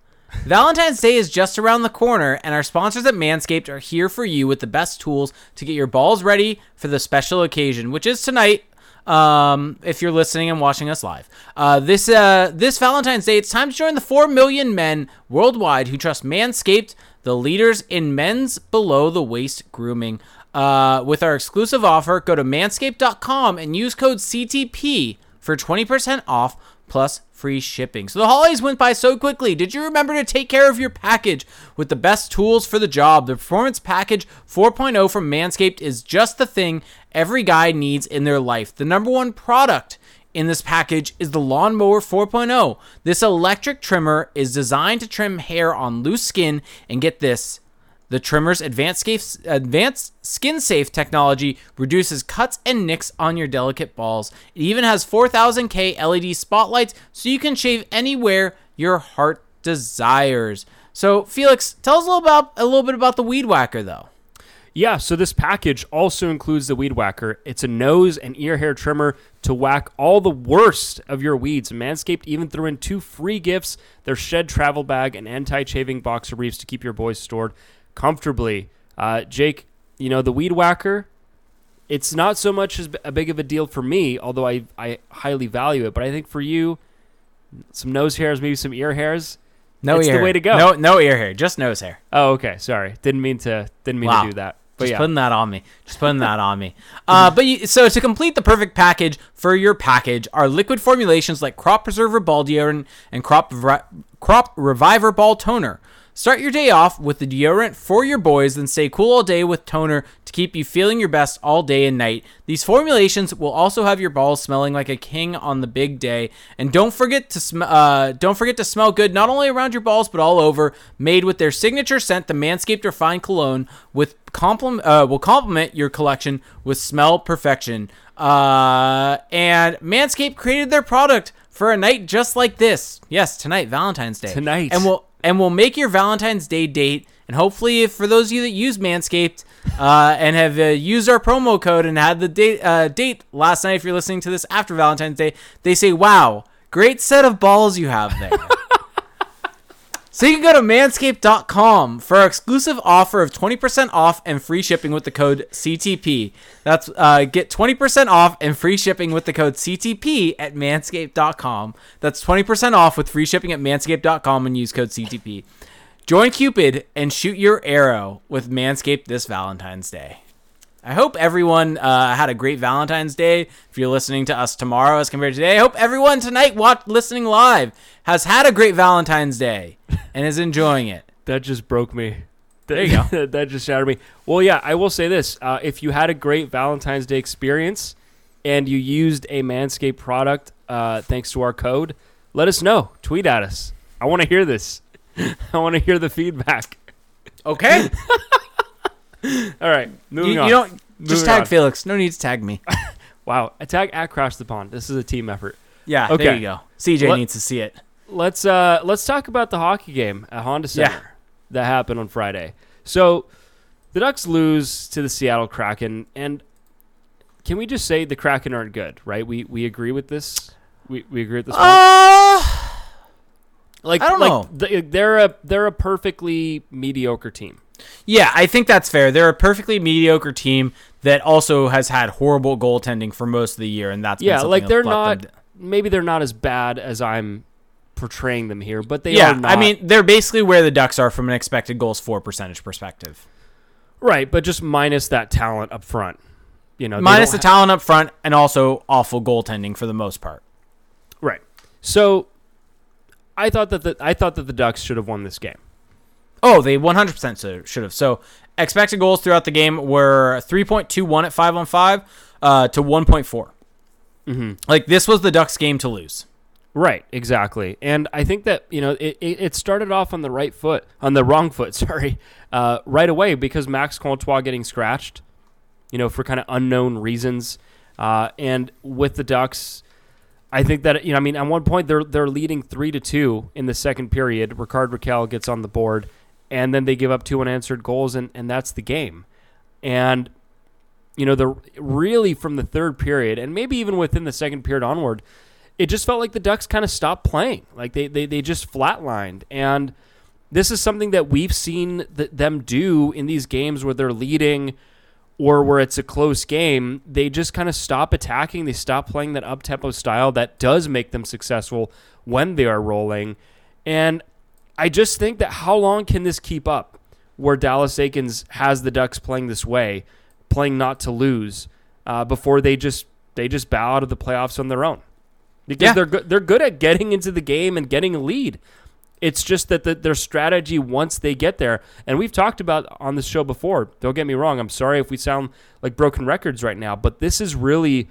Valentine's Day is just around the corner, and our sponsors at Manscaped are here for you with the best tools to get your balls ready for the special occasion, which is tonight. Um, if you're listening and watching us live, uh, this uh, this Valentine's Day, it's time to join the four million men worldwide who trust Manscaped, the leaders in men's below the waist grooming. Uh, with our exclusive offer, go to manscaped.com and use code CTP for 20% off plus free shipping. So the holidays went by so quickly. Did you remember to take care of your package with the best tools for the job? The Performance Package 4.0 from Manscaped is just the thing every guy needs in their life. The number one product in this package is the Lawnmower 4.0. This electric trimmer is designed to trim hair on loose skin and get this the trimmer's advanced, skin safe technology reduces cuts and nicks on your delicate balls. It even has 4000K LED spotlights so you can shave anywhere your heart desires. So, Felix, tell us a little about a little bit about the Weed Whacker though. Yeah, so this package also includes the Weed Whacker. It's a nose and ear hair trimmer to whack all the worst of your weeds. Manscaped even threw in two free gifts their Shed Travel Bag and anti shaving boxer briefs to keep your boys stored comfortably. Uh, Jake, you know, the weed whacker, it's not so much as a big of a deal for me, although I, I highly value it. But I think for you, some nose hairs, maybe some ear hairs. No it's ear. the way to go. No, no ear hair, just nose hair. Oh, okay. Sorry, didn't mean to. Didn't mean wow. to do that. But Just yeah. putting that on me. Just putting that on me. Uh, but you, so to complete the perfect package for your package are liquid formulations like Crop Preserver Ball Deodorant and Crop Crop Reviver Ball Toner. Start your day off with the deodorant for your boys, then stay cool all day with toner to keep you feeling your best all day and night. These formulations will also have your balls smelling like a king on the big day. And don't forget to sm- uh, don't forget to smell good not only around your balls but all over. Made with their signature scent, the Manscaped Refined Cologne, with compliment uh, will complement your collection with smell perfection. Uh, and Manscaped created their product for a night just like this. Yes, tonight, Valentine's Day. Tonight. and we'll and we'll make your Valentine's Day date. And hopefully, for those of you that use Manscaped uh, and have uh, used our promo code and had the date uh, date last night, if you're listening to this after Valentine's Day, they say, "Wow, great set of balls you have there." so you can go to manscaped.com for our exclusive offer of 20% off and free shipping with the code CTP. That's uh, get 20% off and free shipping with the code CTP at manscaped.com. That's 20% off with free shipping at manscaped.com and use code CTP. Join Cupid and shoot your arrow with Manscaped this Valentine's Day. I hope everyone uh, had a great Valentine's Day. If you're listening to us tomorrow as compared to today, I hope everyone tonight watch listening live has had a great Valentine's Day and is enjoying it. That just broke me. There you go. that just shattered me. Well, yeah, I will say this: uh, if you had a great Valentine's Day experience and you used a Manscaped product, uh, thanks to our code, let us know. Tweet at us. I want to hear this. I want to hear the feedback. Okay. All right, moving you, on. you don't just Moving tag on. Felix. No need to tag me. Wow, attack at Crash the Pond. This is a team effort. Yeah. Okay. There you go. CJ What- needs to see it. Let's uh let's talk about the hockey game at Honda Center Yeah. that happened on Friday. So the Ducks lose to the Seattle Kraken, and can we just say the Kraken aren't good, right? We we agree with this. We we agree with this. Uh, like I don't like know. th- they're a they're a perfectly mediocre team. Yeah, I think that's fair. They're a perfectly mediocre team that also has had horrible goaltending for most of the year, and that's been Yeah, like they're not. Maybe they're not as bad as I'm portraying them here, but they yeah, are not. I mean, they're basically where the Ducks are from an expected goals for percentage perspective. right, but just minus that talent up front. You know, Minus the talent up front and also awful goaltending for the most part. Right. So I thought that the I thought that the Ducks should have won this game. Oh, they 100% should have. So expected goals throughout the game were 3.21 at 5 on 5 uh, to 1.4. Mm-hmm. Like, this was the Ducks' game to lose. Right, exactly. And I think that, you know, it, it, it started off on the right foot, on the wrong foot, sorry, uh, right away because Max Comtois getting scratched, you know, for kind of unknown reasons. Uh, and with the Ducks, I think that, you know, I mean, at one point they're they're leading 3 to 2 in the second period. Rickard Rakell gets on the board, and then they give up two unanswered goals, and, and that's the game. And you know, the really from the third period and maybe even within the second period onward, it just felt like the Ducks kind of stopped playing. Like they, they, they just flatlined. And this is something that we've seen th- them do in these games where they're leading or where it's a close game. They just kind of stop attacking. They stop playing that up tempo style that does make them successful when they are rolling. And I just think that how long can this keep up where Dallas Eakins has the Ducks playing this way, playing not to lose, uh, before they just they just bow out of the playoffs on their own? Because Yeah. they're good they're good at getting into the game and getting a lead. It's just that the, their strategy once they get there, and we've talked about on this show before. Don't get me wrong. I'm sorry if we sound like broken records right now, but this is really,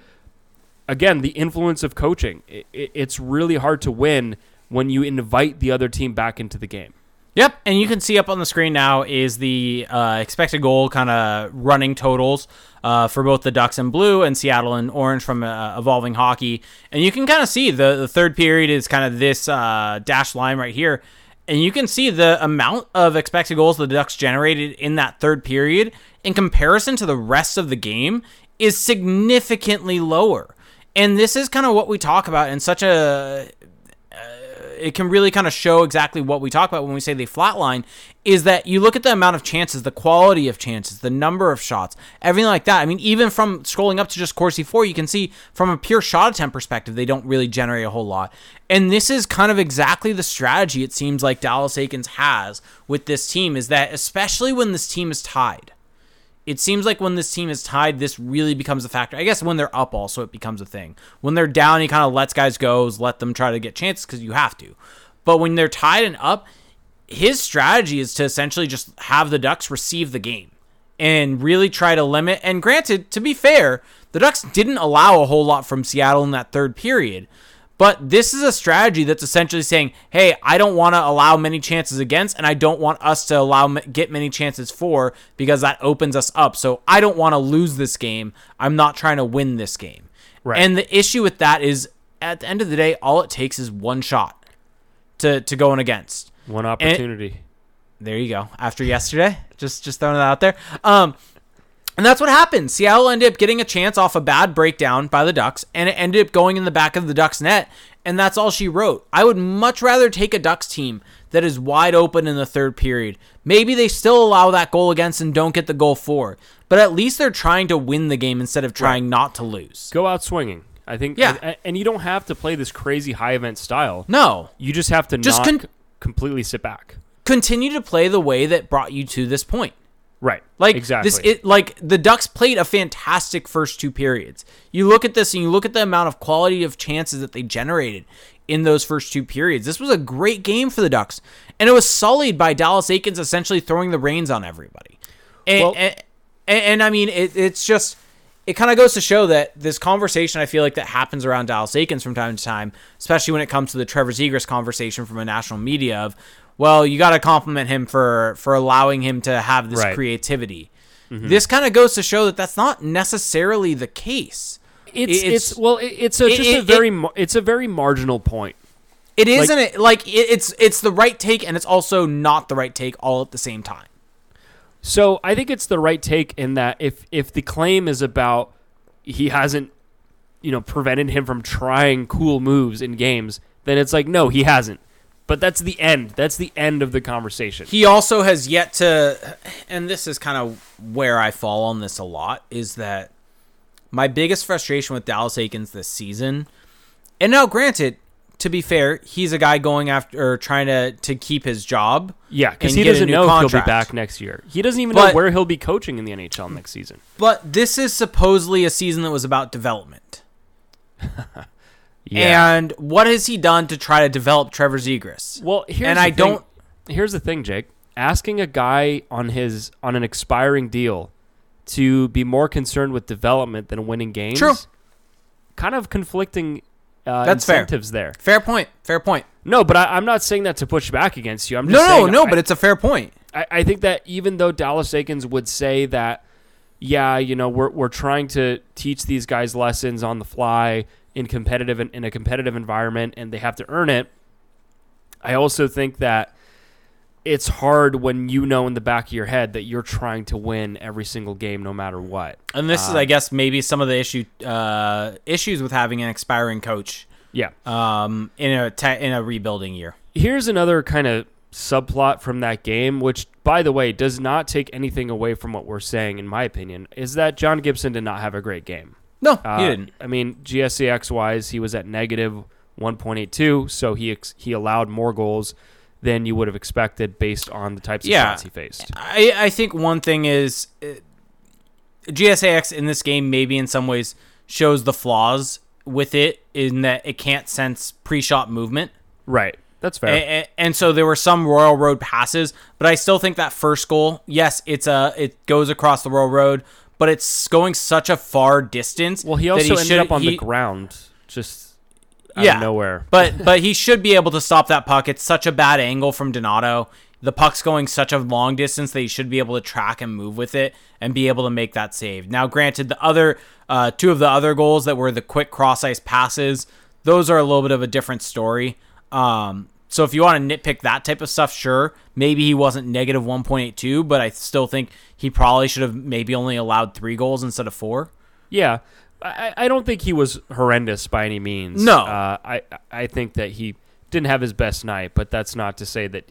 again, the influence of coaching. It, it, it's really hard to win when you invite the other team back into the game. Yep, and you can see up on the screen now is the uh, expected goal kind of running totals uh, for both the Ducks in blue and Seattle in orange from uh, Evolving Hockey, and you can kind of see the the third period is kind of this uh, dashed line right here, and you can see the amount of expected goals the Ducks generated in that third period in comparison to the rest of the game is significantly lower, and this is kind of what we talk about in such a it can really kind of show exactly what we talk about when we say they flatline is that you look at the amount of chances, the quality of chances, the number of shots, everything like that. I mean, even from scrolling up to just Corsi For, you can see from a pure shot attempt perspective, they don't really generate a whole lot. And this is kind of exactly the strategy it seems like Dallas Eakins has with this team is that especially when this team is tied, it seems like when this team is tied, this really becomes a factor. I guess when they're up, also it becomes a thing. When they're down, he kind of lets guys go, let them try to get chances because you have to. But when they're tied and up, his strategy is to essentially just have the Ducks receive the game and really try to limit. And granted, to be fair, the Ducks didn't allow a whole lot from Seattle in that third period. But this is a strategy that's essentially saying, "Hey, I don't want to allow many chances against, and I don't want us to allow get many chances for because that opens us up. So I don't want to lose this game. I'm not trying to win this game." Right. And the issue with that is, at the end of the day, all it takes is one shot to to go in against. One opportunity. There you go. After yesterday, just just throwing that out there. Um, and that's what happened. Seattle ended up getting a chance off a bad breakdown by the Ducks, and it ended up going in the back of the Ducks net, and that's all she wrote. I would much rather take a Ducks team that is wide open in the third period. Maybe they still allow that goal against and don't get the goal for, but at least they're trying to win the game instead of trying not to lose. Go out swinging. I think. Yeah. and- and you don't have to play this crazy high event style. No, You just have to Just not con- completely sit back. continue to play the way that brought you to this point. Right. Like exactly. this, it like the Ducks played a fantastic first two periods. You look at this and you look at the amount of quality of chances that they generated in those first two periods. This was a great game for the Ducks, and it was sullied by Dallas Eakins essentially throwing the reins on everybody. And Well- and, and, and I mean, it, it's just it kind of goes to show that this conversation I feel like that happens around Dallas Eakins from time to time, especially when it comes to the Trevor Zegras conversation from a national media of, well, you got to compliment him for for allowing him to have this Right. creativity. Mm-hmm. This kind of goes to show that that's not necessarily the case. it's, it's- it's well, it's a, it- just it- a very mar- it's a very marginal point. It isn't it like it, it's it's the right take and it's also not the right take all at the same time. So I think it's the right take in that if if the claim is about he hasn't, you know, prevented him from trying cool moves in games, then it's like no, he hasn't. But that's the end. That's the end of the conversation. He also has yet to, and this is kind of where I fall on this a lot, is that my biggest frustration with Dallas Eakins this season, and now granted, to be fair, he's a guy going after or trying to to keep his job. yeah, because he doesn't know if contract. he'll be back next year. He doesn't even But- know where he'll be coaching in the NHL next season. But this is supposedly a season that was about development. Yeah. And what has he done to try to develop Trevor Zegras? Well, here's and the I thing- don't Here's the thing, Jake. Asking a guy on his on an expiring deal to be more concerned with development than winning games. True. Kind of conflicting uh, That's fair. incentives there. fair point. Fair point. No, but I, I'm not saying that to push back against you. I'm just No, no, no. I- But it's a fair point. I, I think that even though Dallas Eakins would say that, yeah, you know, we're we're trying to teach these guys lessons on the fly in competitive in, in a competitive environment, and they have to earn it. I also think that it's hard when you know in the back of your head that you're trying to win every single game no matter what. And this is, I guess, maybe some of the issue uh, issues with having an expiring coach Yeah. um, in a te- in a rebuilding year. Here's another kind of subplot from that game, which, by the way, does not take anything away from what we're saying, in my opinion, is that John Gibson did not have a great game. No, Uh, he didn't. I mean, GSAX wise, he was at negative 1.82, so he ex- he allowed more goals than you would have expected based on the types of Yeah. shots he faced. I, I think one thing is uh, GSAX in this game maybe in some ways shows the flaws with it in that it can't sense pre-shot movement. Right. That's fair. A- a- And, so there were some Royal Road passes, but I still think that first goal, yes, it's a it goes across the Royal Road, but it's going such a far distance. well, he also ended should- up on he- the ground, just out Yeah. of nowhere. but but he should be able to stop that puck. It's such a bad angle from Donato. The puck's going such a long distance that he should be able to track and move with it and be able to make that save. Now, granted, the other uh, two of the other goals that were the quick cross ice passes, those are a little bit of a different story. Um, so if you want to nitpick that type of stuff, sure, maybe he wasn't negative 1.82, but I still think he probably should have maybe only allowed three goals instead of four. Yeah, I, I don't think he was horrendous by any means. No. uh, I I think that he didn't have his best night, but that's not to say that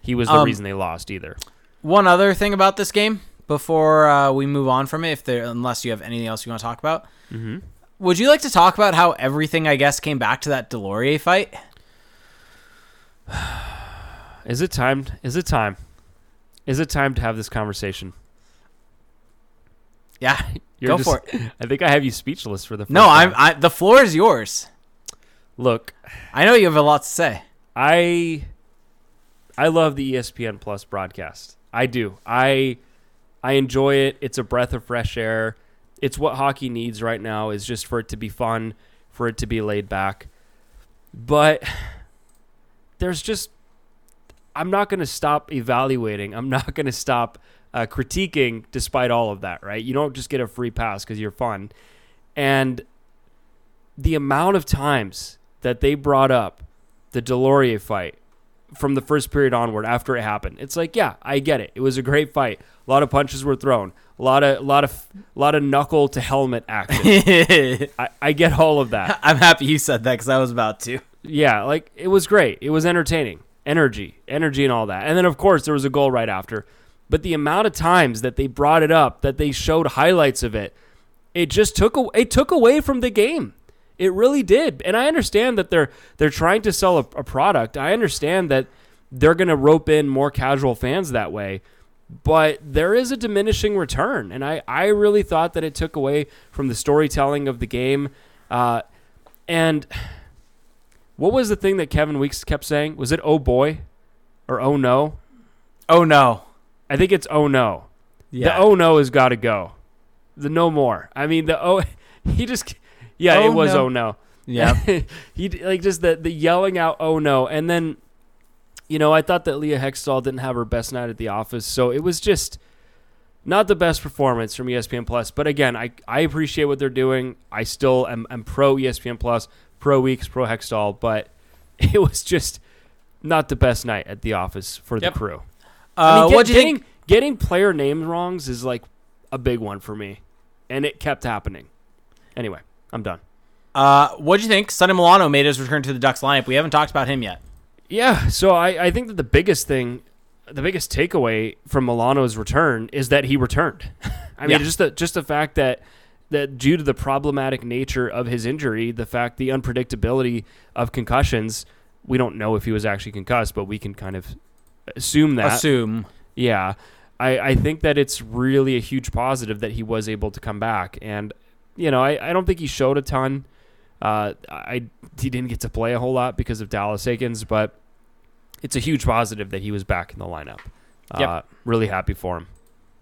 he was the Um, reason they lost either. One other thing about this game before uh, we move on from it, if there, unless you have anything else you want to talk about, Mhm. would you like to talk about how everything, I guess, came back to that Deslauriers fight? Is it time? Is it time? Is it time to have this conversation? Yeah, You're go just- for it. I think I have you speechless for the first No, I'm. I, the floor is yours. Look, I know you have a lot to say. I I love the ESPN Plus broadcast. I do. I I enjoy it. It's a breath of fresh air. It's what hockey needs right now is just for it to be fun, for it to be laid back. But there's just I'm not going to stop evaluating. I'm not going to stop uh, critiquing despite all of that, right? You don't just get a free pass cuz you're fun. And the amount of times that they brought up the Deslauriers fight from the first period onward after it happened. It's like, yeah, I get it. It was a great fight. A lot of punches were thrown. A lot of, a lot of, a lot of knuckle to helmet action. I, I get all of that. I'm happy you said that because I was about to. Yeah, like it was great. It was entertaining. Energy, energy, and all that. And then of course there was a goal right after. But the amount of times that they brought it up, that they showed highlights of it, it just took a, it took away from the game. It really did. And I understand that they're they're trying to sell a, a product. I understand that they're going to rope in more casual fans that way. But there is a diminishing return, and I, I really thought that it took away from the storytelling of the game. Uh, and what was the thing that Kevin Weeks kept saying? Was it "Oh boy" or "Oh no"? Oh no. I think it's "Oh no." The "Oh no" has got to go. The no more. I mean the "Oh," he just yeah, Oh, it was no. "Oh no." yeah. he like just the the yelling out "Oh no," and then you know I thought that Leah Hextall didn't have her best night at the office, so it was just not the best performance from ESPN Plus. But again, I I appreciate what they're doing. I still am, am pro ESPN Plus, pro Weeks, pro Hextall, but it was just not the best night at the office for the Yep. crew. Uh, I mean, get- what do you getting think? getting player names wrongs is like a big one for me, and it kept happening. Anyway, I'm done. Uh, what do you think? Sonny Milano made his return to the Ducks lineup. We haven't talked about him yet. Yeah, so I, I think that the biggest thing, the biggest takeaway from Milano's return is that he returned. I mean, Yeah. just the just the fact that that due to the problematic nature of his injury, the fact the unpredictability of concussions, we don't know if he was actually concussed, but we can kind of assume that. Assume. Yeah. I, I think that it's really a huge positive that he was able to come back. And, you know, I, I don't think he showed a ton. Uh, I he didn't get to play a whole lot because of Dallas Eakins, but it's a huge positive that he was back in the lineup. Uh, Yep. Really happy for him.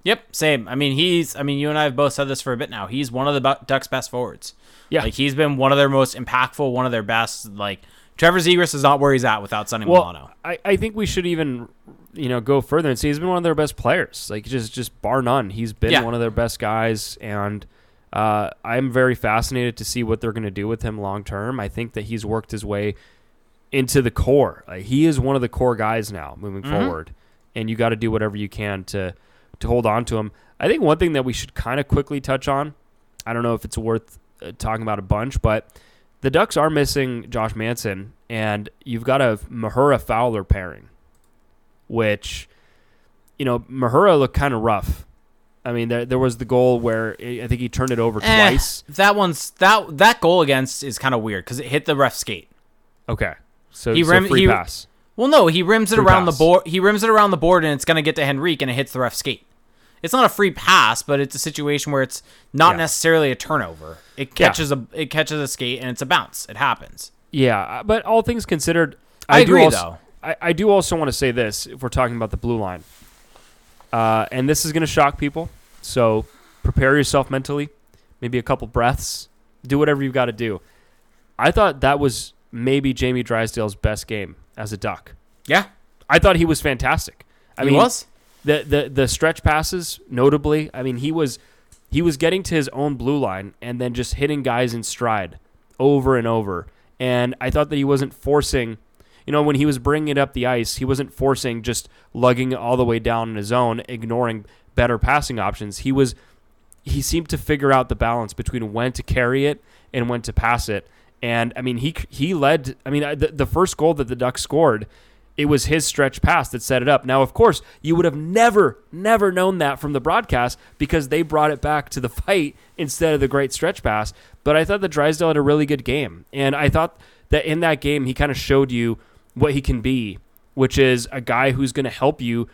Yep, same. I mean, he's. I mean, you and I have both said this for a bit now. He's one of the Ducks' best forwards. Yeah. like he's been one of their most impactful, one of their best. Like Trevor Zegras is not where he's at without Sonny Well, Milano. I, I think we should even, you know, go further and say he's been one of their best players. Like just just bar none, he's been Yeah. one of their best guys, and uh, I'm very fascinated to see what they're going to do with him long term. I think that he's worked his way into the core. Like, he is one of the core guys now moving Mhm. forward, and you got to do whatever you can to to hold on to him. I think one thing that we should kind of quickly touch on. I don't know if it's worth uh, talking about a bunch, but the Ducks are missing Josh Manson, and you've got a Mahura Fowler pairing, which you know Mahura looked kind of rough. I mean, there, there was the goal where I think he turned it over Eh, twice. that one's that that goal against is kind of weird because it hit the ref skate. Okay, so, He so rim- free he- pass. Well, no, he rims it Free around pass. the board. He rims it around the board, and it's gonna get to Henrique, and it hits the ref skate. It's not a free pass, but it's a situation where it's not Yeah. necessarily a turnover. It Yeah. catches a it catches a skate, and it's a bounce. It happens. Yeah, but all things considered, I do agree, also, though. I, I do also want to say this if we're talking about the blue line, uh, and this is going to shock people. So prepare yourself mentally, maybe a couple breaths, do whatever you've got to do. I thought that was maybe Jamie Drysdale's best game as a Duck. Yeah, I thought he was fantastic. I he mean, was. the the the stretch passes notably i mean he was he was getting to his own blue line and then just hitting guys in stride over and over and i thought that he wasn't forcing you know when he was bringing it up the ice he wasn't forcing just lugging it all the way down in his own ignoring better passing options he was he seemed to figure out the balance between when to carry it and when to pass it and i mean he he led i mean the, the first goal that the ducks scored it was his stretch pass that set it up. Now, of course, you would have never, never known that from the broadcast because they brought it back to the fight instead of the great stretch pass. But I thought that Drysdale had a really good game. And I thought that in that game, he kind of showed you what he can be, which is a guy who's going to help you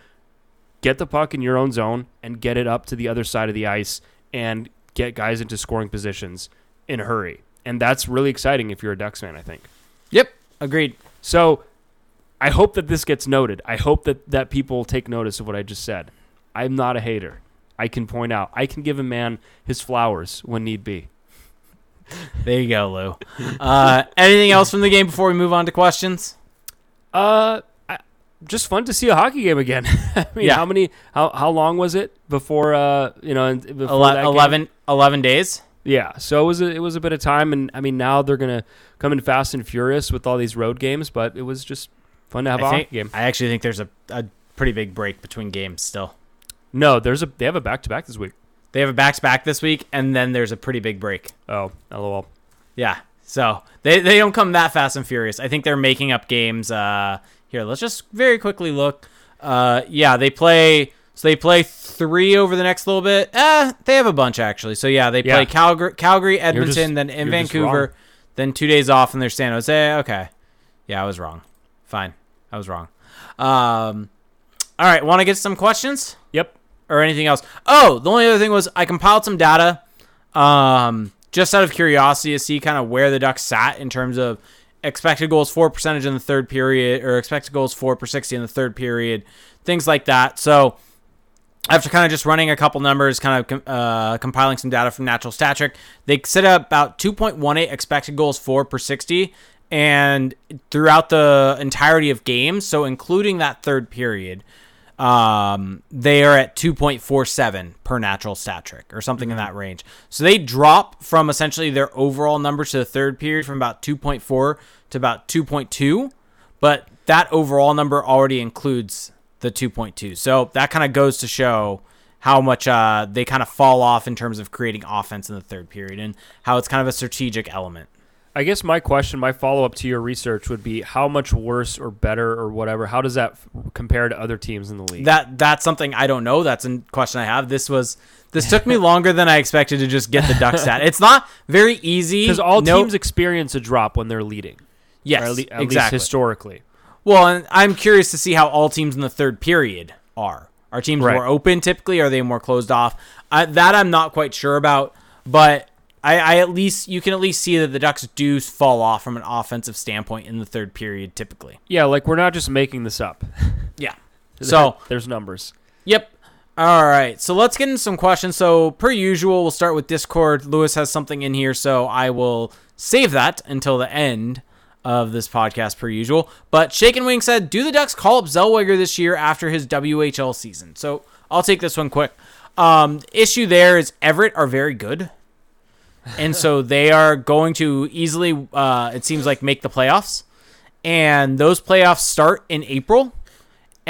get the puck in your own zone and get it up to the other side of the ice and get guys into scoring positions in a hurry. And that's really exciting if you're a Ducks fan, I think. Yep, agreed. So I hope that this gets noted. I hope that, that people take notice of what I just said. I'm not a hater. I can point out. I can give a man his flowers when need be. There you go, Lou. Uh, anything else from the game before we move on to questions? Uh, I, just fun to see a hockey game again. I mean, Yeah. how many? How how long was it before? Uh, you know, before Ele- that game? 11, 11 days. Yeah, so it was a, it was a bit of time, and I mean now they're gonna come in fast and furious with all these road games, but it was just fun to have a I, hockey think, game. I actually think there's a, a pretty big break between games still. No, there's a they have a back to back this week. They have a back to back this week, and then there's a pretty big break. Oh, lol. Yeah. So they, they don't come that fast and furious. I think they're making up games. Uh, here, let's just very quickly look. Uh, yeah, they play. So they play three over the next little bit. Eh, they have a bunch actually. So yeah, they play Yeah. Calgary, Calgary, just- Edmonton, then in Vancouver, then two days off, and they're San Jose. Okay, yeah, I was wrong. Fine, I was wrong. Um, all right, want to get some questions? Yep. or anything else. Oh, the only other thing was I compiled some data, um, just out of curiosity to see kind of where the Ducks sat in terms of expected goals for percentage in the third period, or expected goals for per sixty in the third period, things like that. So after kind of just running a couple numbers, kind of uh, compiling some data from Natural Stat Trick, they set at about 2.18 expected goals for per 60, and throughout the entirety of games, so including that third period, um, they are at 2.47 per natural stat trick or something in that range. So they drop from essentially their overall numbers to the third period from about 2.4 to about 2.2, but that overall number already includes the 2.2. So that kind of goes to show how much uh, they kind of fall off in terms of creating offense in the third period and how it's kind of a strategic element. I guess my question, my follow up to your research would be how much worse or better or whatever, how does that f- compare to other teams in the league? That that's something I don't know. That's a question I have. This was this took me longer than I expected to just get the duck stat. It's not very easy Because all No- teams experience a drop when they're leading. yes, at, le- at least exactly. historically. Well, and I'm curious to see how all teams in the third period are. Are teams Right. more open typically? Are they more closed off? Uh, that I'm not quite sure about, but I, I at least you can at least see that the Ducks do fall off from an offensive standpoint in the third period typically. Yeah, like we're not just making this up. Yeah. So there's numbers. Yep. All right. So let's get into some questions. So, per usual, we'll start with Discord. Lewis has something in here, so I will save that until the end of this podcast, per usual. But Shake and Wing said, Do the Ducks call up Zellweger this year after his WHL season? So, I'll take this one quick. Um, issue there is Everett are very good. And so they are going to easily, uh, it seems like, make the playoffs. And those playoffs start in April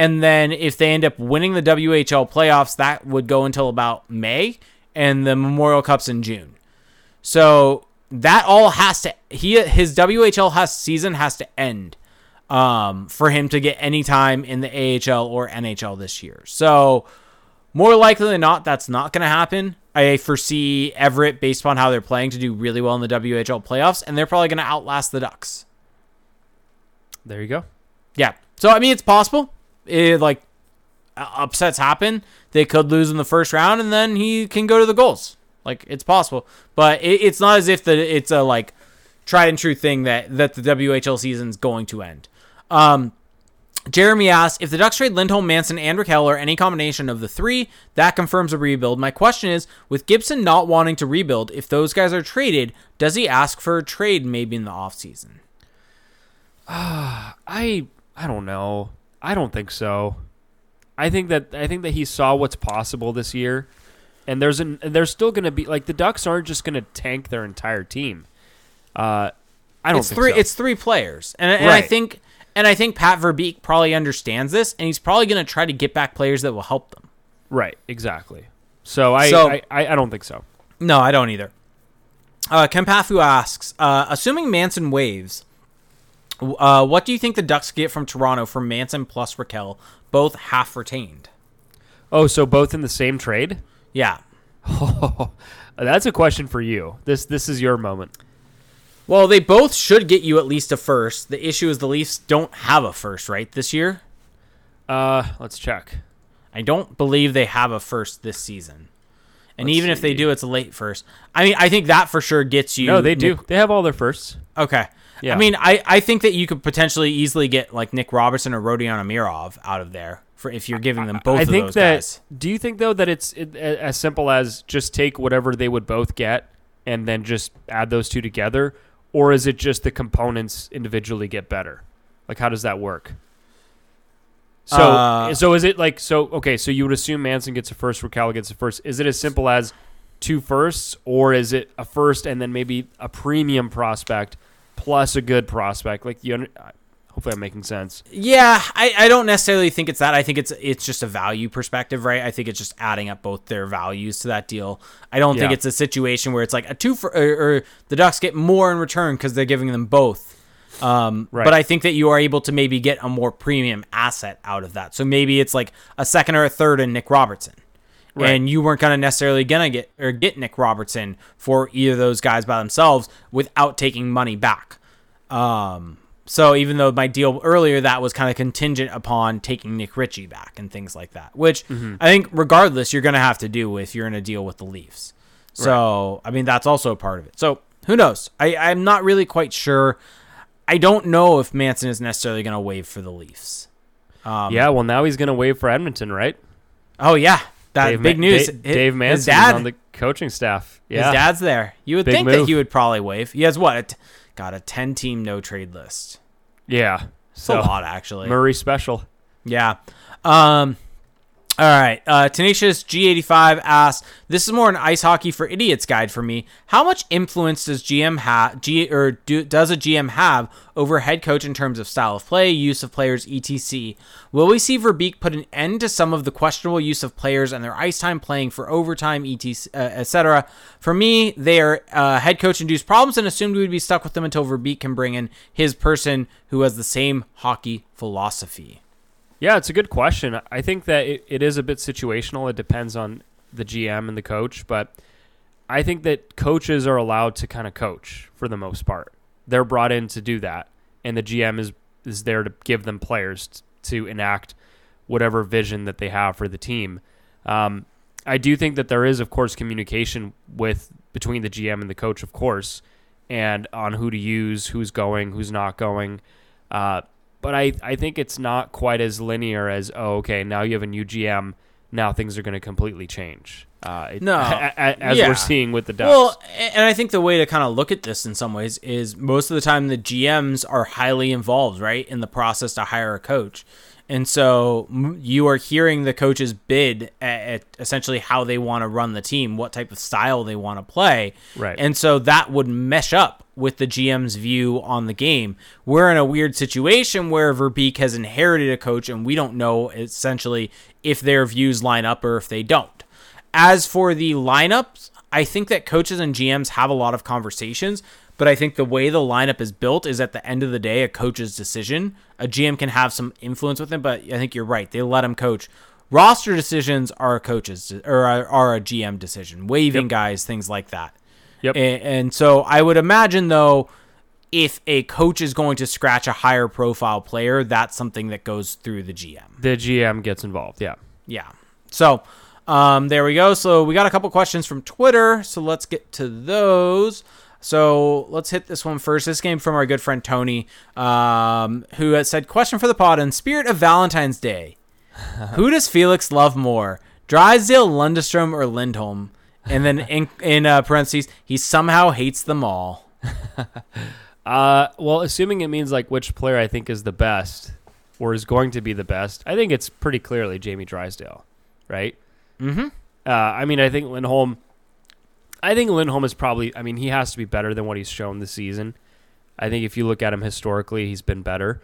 and then if they end up winning the WHL playoffs, that would go until about May, and the Memorial Cup's in June. So that all has to he his WHL has season has to end um, for him to get any time in the AHL or NHL this year. So more likely than not, that's not going to happen. I foresee Everett, based upon how they're playing, to do really well in the WHL playoffs, and they're probably going to outlast the Ducks. There you go. Yeah. So I mean, it's possible. It, like upsets happen. They could lose in the first round, and then he can go to the Gulls. Like it's possible, but it, it's not as if that it's a like tried and true thing that that the WHL season's going to end. Um, Jeremy asks if the Ducks trade Lindholm, Manson, and Rakell or any combination of the three, that confirms a rebuild. My question is, with Gibson not wanting to rebuild, if those guys are traded, does he ask for a trade maybe in the offseason? I I don't know. I don't think so. I think that I think that he saw what's possible this year, and there's an and there's still going to be like the Ducks aren't just going to tank their entire team. Uh, I don't it's think three. so. It's three players, and, and I think and I think Pat Verbeek probably understands this, and he's probably going to try to get back players that will help them. right, exactly. So I So- I, I, I don't think so. No, I don't either. Uh, Kempafu asks, uh, assuming Manson waives, uh, what do you think the Ducks get from Toronto for Manson plus Rakell, both half retained? Oh, so both in the same trade? Yeah. That's a question for you. This this is your moment. Well, they both should get you at least a first. The issue is the Leafs don't have a first, right, this year? Uh, let's check. I don't believe they have a first this season. And Let's even if they do, it's a late first. I mean, I think that for sure gets you. No, they do. Nick- They have all their firsts. Okay. Yeah. I mean, I, I think that you could potentially easily get like Nick Robertson or Rodion Amirov out of there for if you're giving them both I think that. guys. Do you think though that it's it, as simple as just take whatever they would both get and then just add those two together, or is it just the components individually get better? Like, how does that work? So, Uh, so is it like so? Okay, so you would assume Manson gets a first, Rakell gets a first. Is it as simple as two firsts, or is it a first and then maybe a premium prospect plus a good prospect? Like you, hopefully, I'm making sense. Yeah, I, I don't necessarily think it's that. I think it's it's just a value perspective, right? I think it's just adding up both their values to that deal. I don't think it's a situation where it's like a two for or, or the Ducks get more in return because they're giving them both. Um, Right. But I think that you are able to maybe get a more premium asset out of that. So maybe it's like a second or a third in Nick Robertson. Right. And you weren't gonna necessarily gonna get or get Nick Robertson for either of those guys by themselves without taking money back. Um, so even though my deal earlier that was kind of contingent upon taking Nick Ritchie back and things like that, which I think regardless you're gonna have to do if you're in a deal with the Leafs. So I mean that's also a part of it. So who knows? I, I'm not really quite sure. I don't know if Manson is necessarily gonna waive for the Leafs. Um, yeah, well, now he's going to wait for Edmonton, right? Oh yeah, that Dave big Ma- news. Da- His- Dave Manson on the coaching staff. Yeah, his dad's there. You would Big think that he would probably waive. He has what? A t- got a ten team no trade list. Yeah. It's So a lot actually. Murray special. Yeah. Um all right. Uh Tenacious G85 asks, "This is more an ice hockey for idiots guide for me. How much influence does GM have G or do, does a GM have over head coach in terms of style of play, use of players, etc. Will we see Verbeek put an end to some of the questionable use of players and their ice time playing for overtime, etc., uh, etc.? For me, their uh, head coach induced problems and assumed we would be stuck with them until Verbeek can bring in his person who has the same hockey philosophy." Yeah, it's a good question. I think that it, it is a bit situational. It depends on the GM and the coach, but I think that coaches are allowed to kind of coach for the most part. They're brought in to do that, and the GM is is there to give them players t- to enact whatever vision that they have for the team. Um, I do think that there is, of course, communication with between the GM and the coach, of course, and on who to use, who's going, who's not going. Uh, but I, I think it's not quite as linear as oh okay now you have a new GM now things are going to completely change. Uh, No. a- a- as Yeah. we're seeing with the Ducks. Well, and I think the way to kind of look at this in some ways is most of the time the GMs are highly involved, right, in the process to hire a coach. And so you are hearing the coaches bid at, at essentially how they want to run the team, what type of style they want to play. Right. And so that would mesh up with the GM's view on the game. We're in a weird situation where Verbeek has inherited a coach and we don't know essentially if their views line up or if they don't. As for the lineups, I think that coaches and GMs have a lot of conversations, but I think the way the lineup is built is at the end of the day a coach's decision. A GM can have some influence with him, but I think you're right. They let him coach. Roster decisions are a coach's or are, are a GM decision. Waiving guys, things like that. Yep. And, and so I would imagine though, if a coach is going to scratch a higher profile player, that's something that goes through the GM. The GM gets involved. Yeah. Yeah. So um, there we go. So we got a couple questions from Twitter. So let's get to those. So let's hit this one first. This came from our good friend Tony, um, who has said, "Question for the pod: In spirit of Valentine's Day, who does Felix love more, Drysdale, Lundestrom, or Lindholm?" And then in in uh, parentheses, he somehow hates them all. Uh, well, assuming it means like which player I think is the best or is going to be the best, I think it's pretty clearly Jamie Drysdale, right? Mm-hmm. Uh, I mean, I think Lindholm. I think Lindholm is probably. I mean, he has to be better than what he's shown this season. I think if you look at him historically, he's been better,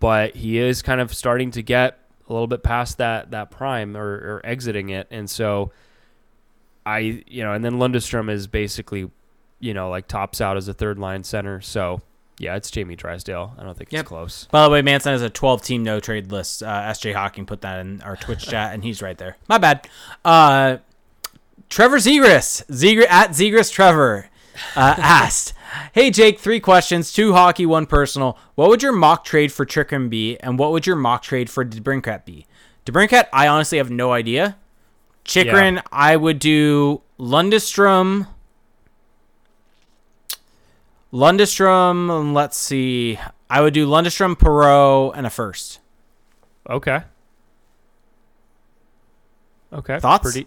but he is kind of starting to get a little bit past that that prime or, or exiting it, and so I, you know, and then Lundestrom is basically, you know, like tops out as a third line center. So yeah, it's Jamie Drysdale. I don't think Yep. it's close. By the way, Manson has a 12 team no trade list. Uh, SJ Hawking put that in our Twitch chat, and he's right there. My bad. Uh, Trevor Zegras, Zegr- at Zegras Trevor, uh, asked, Hey Jake, three questions, two hockey, one personal. What would your mock trade for Chychrun be, and what would your mock trade for DeBrincat be? DeBrincat, I honestly have no idea. Chychrun, I would do Lundestrom. Lundestrom, let's see. I would do Lundestrom, Perreault, and a first. Okay. Okay. Thoughts? Pretty.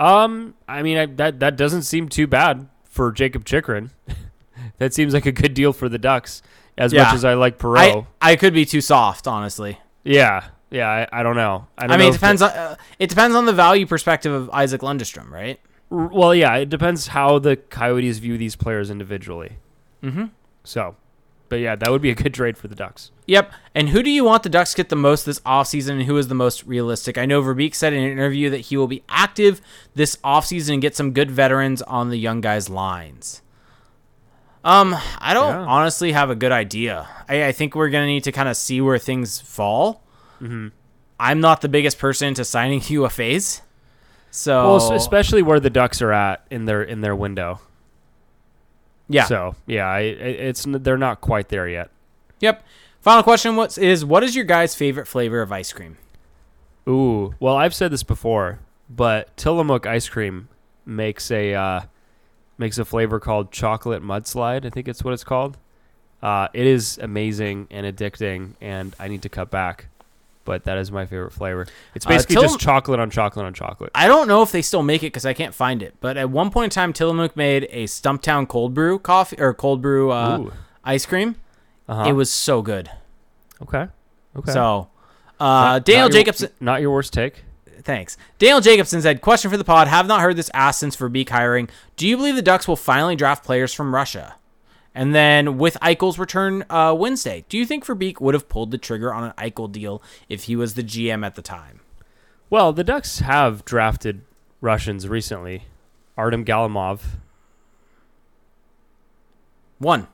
Um, I mean, I, that that doesn't seem too bad for Jakob Chychrun. that seems like a good deal for the Ducks. As Yeah. much as I like Perreault. I, I could be too soft, honestly. yeah, yeah. I, I don't know. I, don't I know mean, it if depends on uh, it depends on the value perspective of Isaac Lundestrom, right? well, yeah. It depends how the Coyotes view these players individually. Mm-hmm. So, but yeah, that would be a good trade for the Ducks. Yep. And who do you want the Ducks to get the most this offseason and who is the most realistic? I know Verbeek said in an interview that he will be active this offseason and get some good veterans on the young guys' lines. Um, I don't Yeah. honestly have a good idea. I, I think we're gonna need to kind of see where things fall. Mm-hmm. I'm not the biggest person to signing UFAs. So Well, especially where the Ducks are at in their in their window. Yeah. So yeah, I, it's they're not quite there yet. Yep. Final question what is what is your guys' favorite flavor of ice cream? Ooh, well, I've said this before, but Tillamook ice cream makes a uh, makes a flavor called chocolate mudslide. I think it's what it's called. Uh, it is amazing and addicting, and I need to cut back. But that is my favorite flavor. It's Uh, basically Till- just chocolate on chocolate on chocolate. I don't know if they still make it because I can't find it. But at one point in time, Tillamook made a Stumptown cold brew coffee or cold brew uh, ice cream. uh-huh. It was so good. okay. Okay. So, uh, Not- Daniel not your- Jacobson. not your worst take. Thanks. Daniel Jacobson said, "Question for the pod. Have not heard this asked since Verbeek hiring. Do you believe the Ducks will finally draft players from Russia?" And then with Eichel's return uh, Wednesday, do you think Verbeek would have pulled the trigger on an Eichel deal if he was the GM at the time? Well, the Ducks have drafted Russians recently. Artem Galimov, One.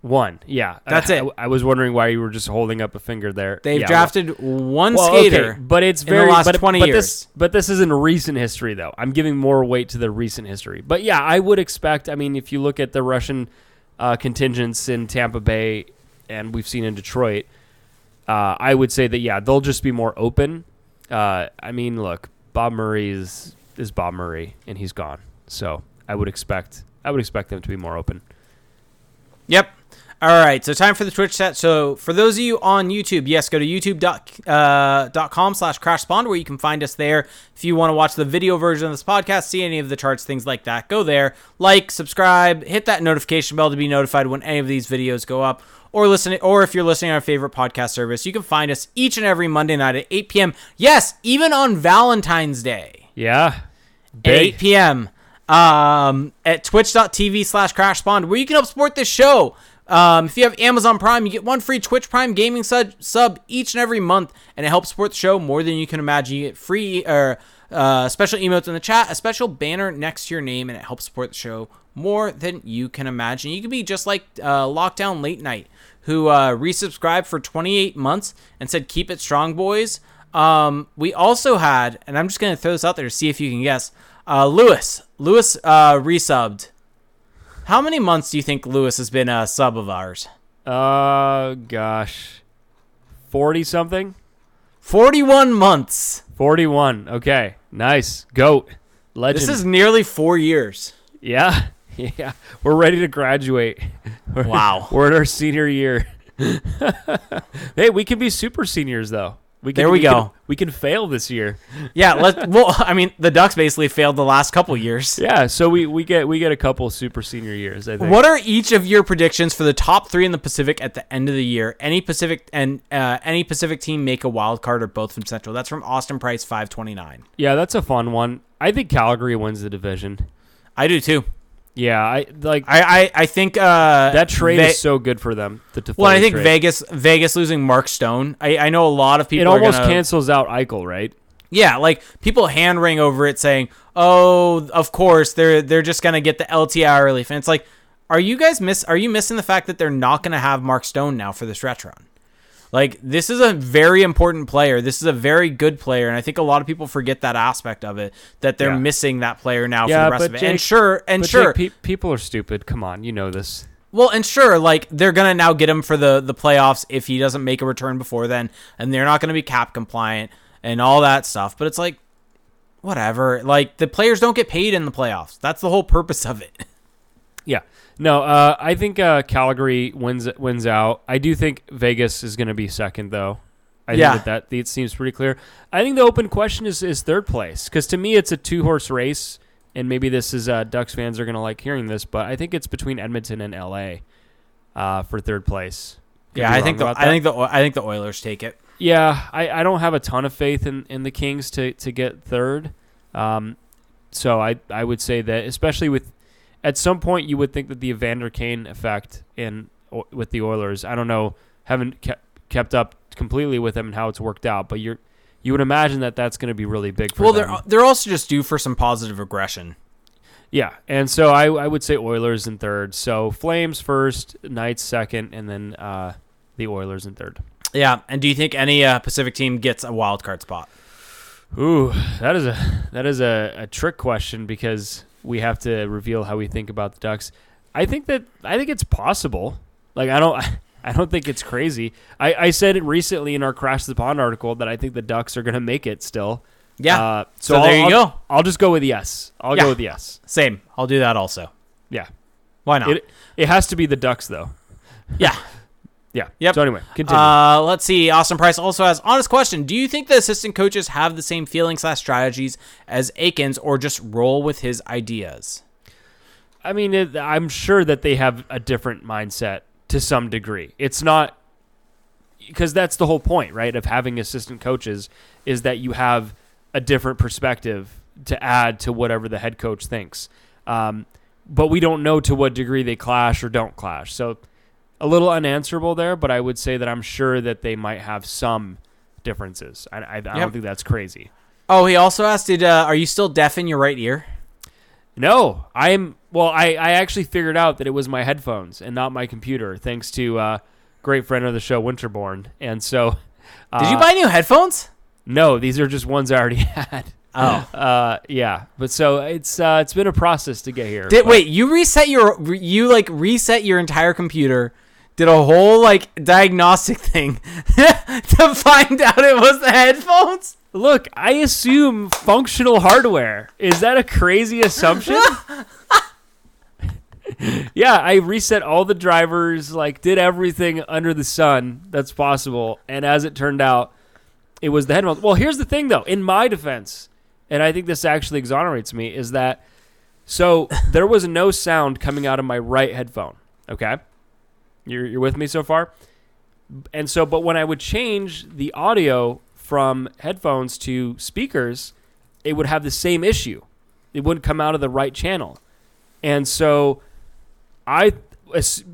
one. Yeah, That's I, it. I, I was wondering why you were just holding up a finger there. They've Yeah, drafted one Well, okay, skater. but it's very last but, 20 but years. This, but this isn't recent history, though. I'm giving more weight to the recent history. But yeah, I would expect. I mean, if you look at the Russian uh, contingents in Tampa Bay, and we've seen in Detroit, uh, I would say that yeah, they'll just be more open. Uh, I mean, look, Bob Murray is is Bob Murray, and he's gone. So I would expect I would expect them to be more open. Yep. All right, so time for the Twitch chat. So for those of you on YouTube, yes, go to youtube.com uh, slash crash spawn where you can find us there. If you want to watch the video version of this podcast, see any of the charts, things like that, go there. Like, subscribe, hit that notification bell to be notified when any of these videos go up. or listen or if you're listening on our favorite podcast service, you can find us each and every Monday night at 8 p.m. Yes, even on Valentine's Day Yeah. Big. 8 p.m. Um, at twitch.tv slash crash spawn, where you can help support this show. Um, if you have Amazon Prime, you get one free Twitch Prime gaming sub, sub each and every month, and it helps support the show more than you can imagine. You get free or uh, special emotes in the chat, a special banner next to your name, and it helps support the show more than you can imagine. You can be just like uh, Lockdown Late Night, who uh, resubscribed for 28 months and said, "Keep it strong, boys." Um, we also had, and I'm just gonna throw this out there to see if you can guess. Uh, Lewis, Lewis, uh, resubbed. How many months do you think Lewis has been a sub of ours? Uh, gosh. 40 something? 41 months. 41. Okay. Nice. Goat. Legend. This is nearly four years. Yeah. Yeah. We're ready to graduate. We're- Wow. We're in our senior year. hey, we can be super seniors though. We can, There we can- go. we can fail this year. Yeah, let well, I mean, the Ducks basically failed the last couple years. Yeah, so we, we get we get a couple super senior years, I think. What are each of your predictions for the top three in the Pacific at the end of the year? Any Pacific and uh, any Pacific team make a wild card or both from Central? That's from Austin Price five twenty nine. Yeah, that's a fun one. I think Calgary wins the division. I do too. Yeah, I like I I, I think uh, that trade Ve- is so good for them. The well, I think trade. Vegas Vegas losing Mark Stone. I, I know a lot of people. it almost gonna- cancels out Eichel, right? Yeah, like people hand wring over it, saying, "Oh, of course they're they're just gonna get the LTI relief," and it's like, are you guys miss? Are you missing the fact that they're not gonna have Mark Stone now for this stretch run? Like this is a very important player. This is a very good player, and I think a lot of people forget that aspect of it that they're Yeah. missing that player now Yeah, for the rest of it. Jake- and sure, and sure, Jake, pe- people are stupid. Come on, you know this. well, and sure, like they're gonna now get him for the the playoffs if he doesn't make a return before then, and they're not gonna be cap compliant and all that stuff. But it's like, whatever. Like the players don't get paid in the playoffs. That's the whole purpose of it. Yeah. No, uh, I think uh, Calgary wins wins out. I do think Vegas is going to be second, though. I Yeah. think that, that it seems pretty clear. I think the open question is, is third place because to me it's a two horse race, and maybe this is uh, Ducks fans are going to like hearing this, but I think it's between Edmonton and LA uh, for third place. Could yeah, I think the I think the I think the Oilers take it. Yeah, I, I don't have a ton of faith in, in the Kings to, to get third. Um, so I I would say that especially with at some point you would think that the Evander Kane effect in o- with the Oilers. I don't know, haven't kept kept up completely with them and how it's worked out, but you're you would imagine that that's going to be really big for Well, them. Well, they're they're also just due for some positive aggression. Yeah, and so I, I would say Oilers in third. So Flames first, Knights second, and then uh, the Oilers in third. Yeah, and do you think any uh, Pacific team gets a wild card spot? Ooh, that is a that is a, a trick question because we have to reveal how we think about the Ducks. I think that I think it's possible. Like I don't I don't think it's crazy. I, I said it recently in our Crash the Pond article that I think the Ducks are going to make it still. Yeah. Uh, So so, there I'll- you go. I'll just go with yes. I'll Yeah. go with yes. Same. I'll do that also. Yeah. Why not? It it has to be the Ducks though. yeah. Yeah. Yep. So anyway, continue. Uh, let's see. Austin Price also has honest question. Do you think the assistant coaches have the same feelings slash strategies as Eakins, or just roll with his ideas? I mean, it, I'm sure that they have a different mindset to some degree. It's not because that's the whole point, right, of having assistant coaches is that you have a different perspective to add to whatever the head coach thinks. Um, but we don't know to what degree they clash or don't clash. So a little unanswerable there, but I would say that I'm sure that they might have some differences. I, I, I don't think that's crazy. Oh, he also asked, "Did uh, are you still deaf in your right ear?" No, I'm. Well, I, I actually figured out that it was my headphones and not my computer, thanks to uh, great friend of the show, Winterborn. And so, uh, Did you buy new headphones? No, these are just ones I already had. Oh. Uh, yeah, but so it's uh, it's been a process to get here. Did but- wait? You reset your you like reset your entire computer. Did a whole like diagnostic thing to find out it was the headphones. Look, I assume functional hardware. Is that a crazy assumption? yeah, I reset all the drivers, like did everything under the sun that's possible, and as it turned out, it was the headphones. Well, here's the thing though, in my defense, and I think this actually exonerates me, is that so there was no sound coming out of my right headphone, okay? You're, you're with me so far? And so, but when I would change the audio from headphones to speakers, it would have the same issue. It wouldn't come out of the right channel. And so I,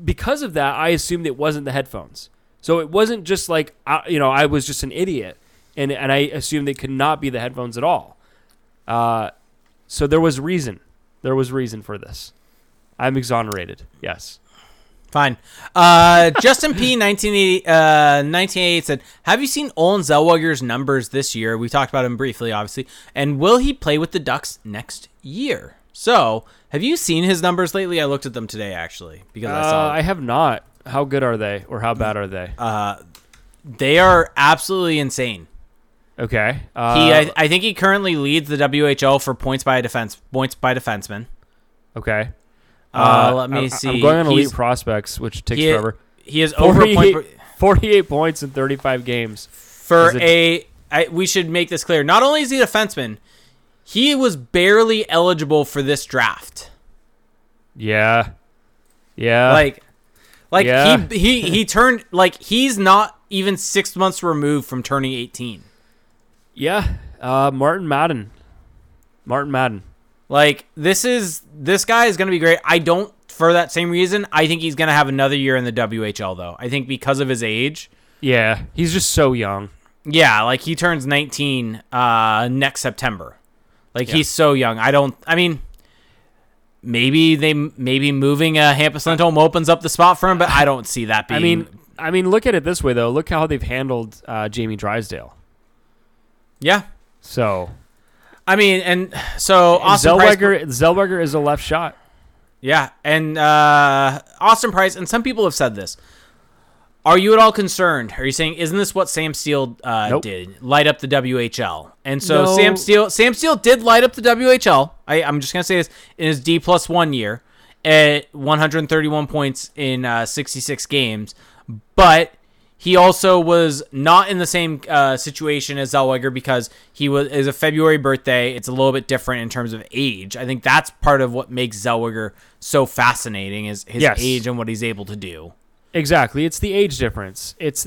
because of that, I assumed it wasn't the headphones. So it wasn't just like, you know, I was just an idiot. And, and I assumed it could not be the headphones at all. Uh, so there was reason. There was reason for this. I'm exonerated. Yes. Fine. Uh, Justin P. 1980, uh, 1988 said, Have you seen Olen Zellweger's numbers this year? We talked about him briefly, obviously. And will he play with the Ducks next year? So, have you seen his numbers lately? I looked at them today, actually, because I Uh, saw I have not. How good are they, or how bad are they? uh, they are absolutely insane. Okay. Uh, He, I, I think he currently leads the WHL for points by defense, points by defenseman. okay. Uh, let me I- see. I'm going on elite He's- prospects, which takes he, forever. he is over 48, point per, 48 points in 35 games. for it- a. I, we should make this clear. Not only is he a defenseman, he was barely eligible for this draft. Yeah. Yeah. like, like yeah. he he he turned like he's not even six months removed from turning eighteen. yeah. Uh, Martin Madden. Martin Madden. Like this is this guy is going to be great. I don't for that same reason. I think he's going to have another year in the WHL though. I think because of his age. Yeah. He's just so young. Yeah, like he turns 19 uh next September. Like Yeah. he's so young. I don't I mean maybe they maybe moving uh Hampus Lindholm opens up the spot for him, but I don't see that being I mean, I mean, look at it this way though. Look how they've handled uh, Jamie Drysdale. yeah. So I mean, and so Austin Price, Zellweger, Zellweger is a left shot. yeah, and uh Austin Price, and some people have said this. Are you at all concerned? Are you saying isn't this what Sam Steele uh, Nope. did? Light up the WHL, and so No. Sam Steele, Sam Steele did light up the WHL. I, I'm just gonna say this in his D plus one year at 131 points in uh, 66 games, but he also was not in the same uh, situation as Zellweger because he was is a February birthday. It's a little bit different in terms of age. I think that's part of what makes Zellweger so fascinating is his Yes. age and what he's able to do. Exactly. It's the age difference. It's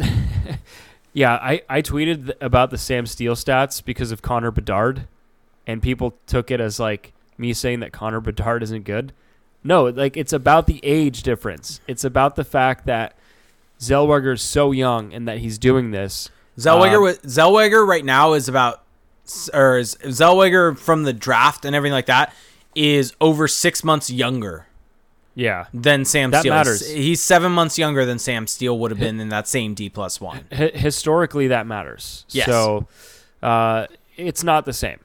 yeah. I I tweeted about the Sam Steele stats because of Connor Bedard, and people took it as like me saying that Connor Bedard isn't good. No, like it's about the age difference. It's about the fact that Zellweger is so young and that he's doing this. Zellweger Um, Zellweger right now is about or is Zellweger from the draft and everything like that is over six months younger Yeah. than Sam That Steele. matters. He's seven months younger than Sam Steele would have been in that same D plus one. H- historically, that matters. Yes. So uh, it's not the same.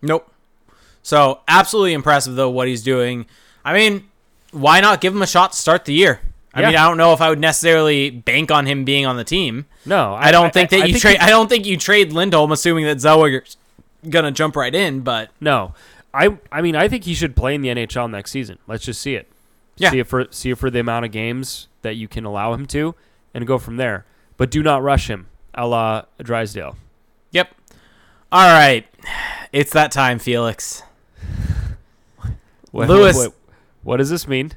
Nope. So absolutely impressive though what he's doing. I mean, why not give him a shot to start the year? I Yeah. mean, I don't know if I would necessarily bank on him being on the team. No, I don't think that I you trade. I don't think you trade Lindholm, assuming that Zellweger's gonna jump right in. But No, I I mean I think he should play in the NHL next season. Let's just see it. Yeah. See it for see it for the amount of games that you can allow him to, and go from there. But do not rush him, a la Drysdale. Yep. All right. It's that time, Felix. What, Lewis- what, what does this mean?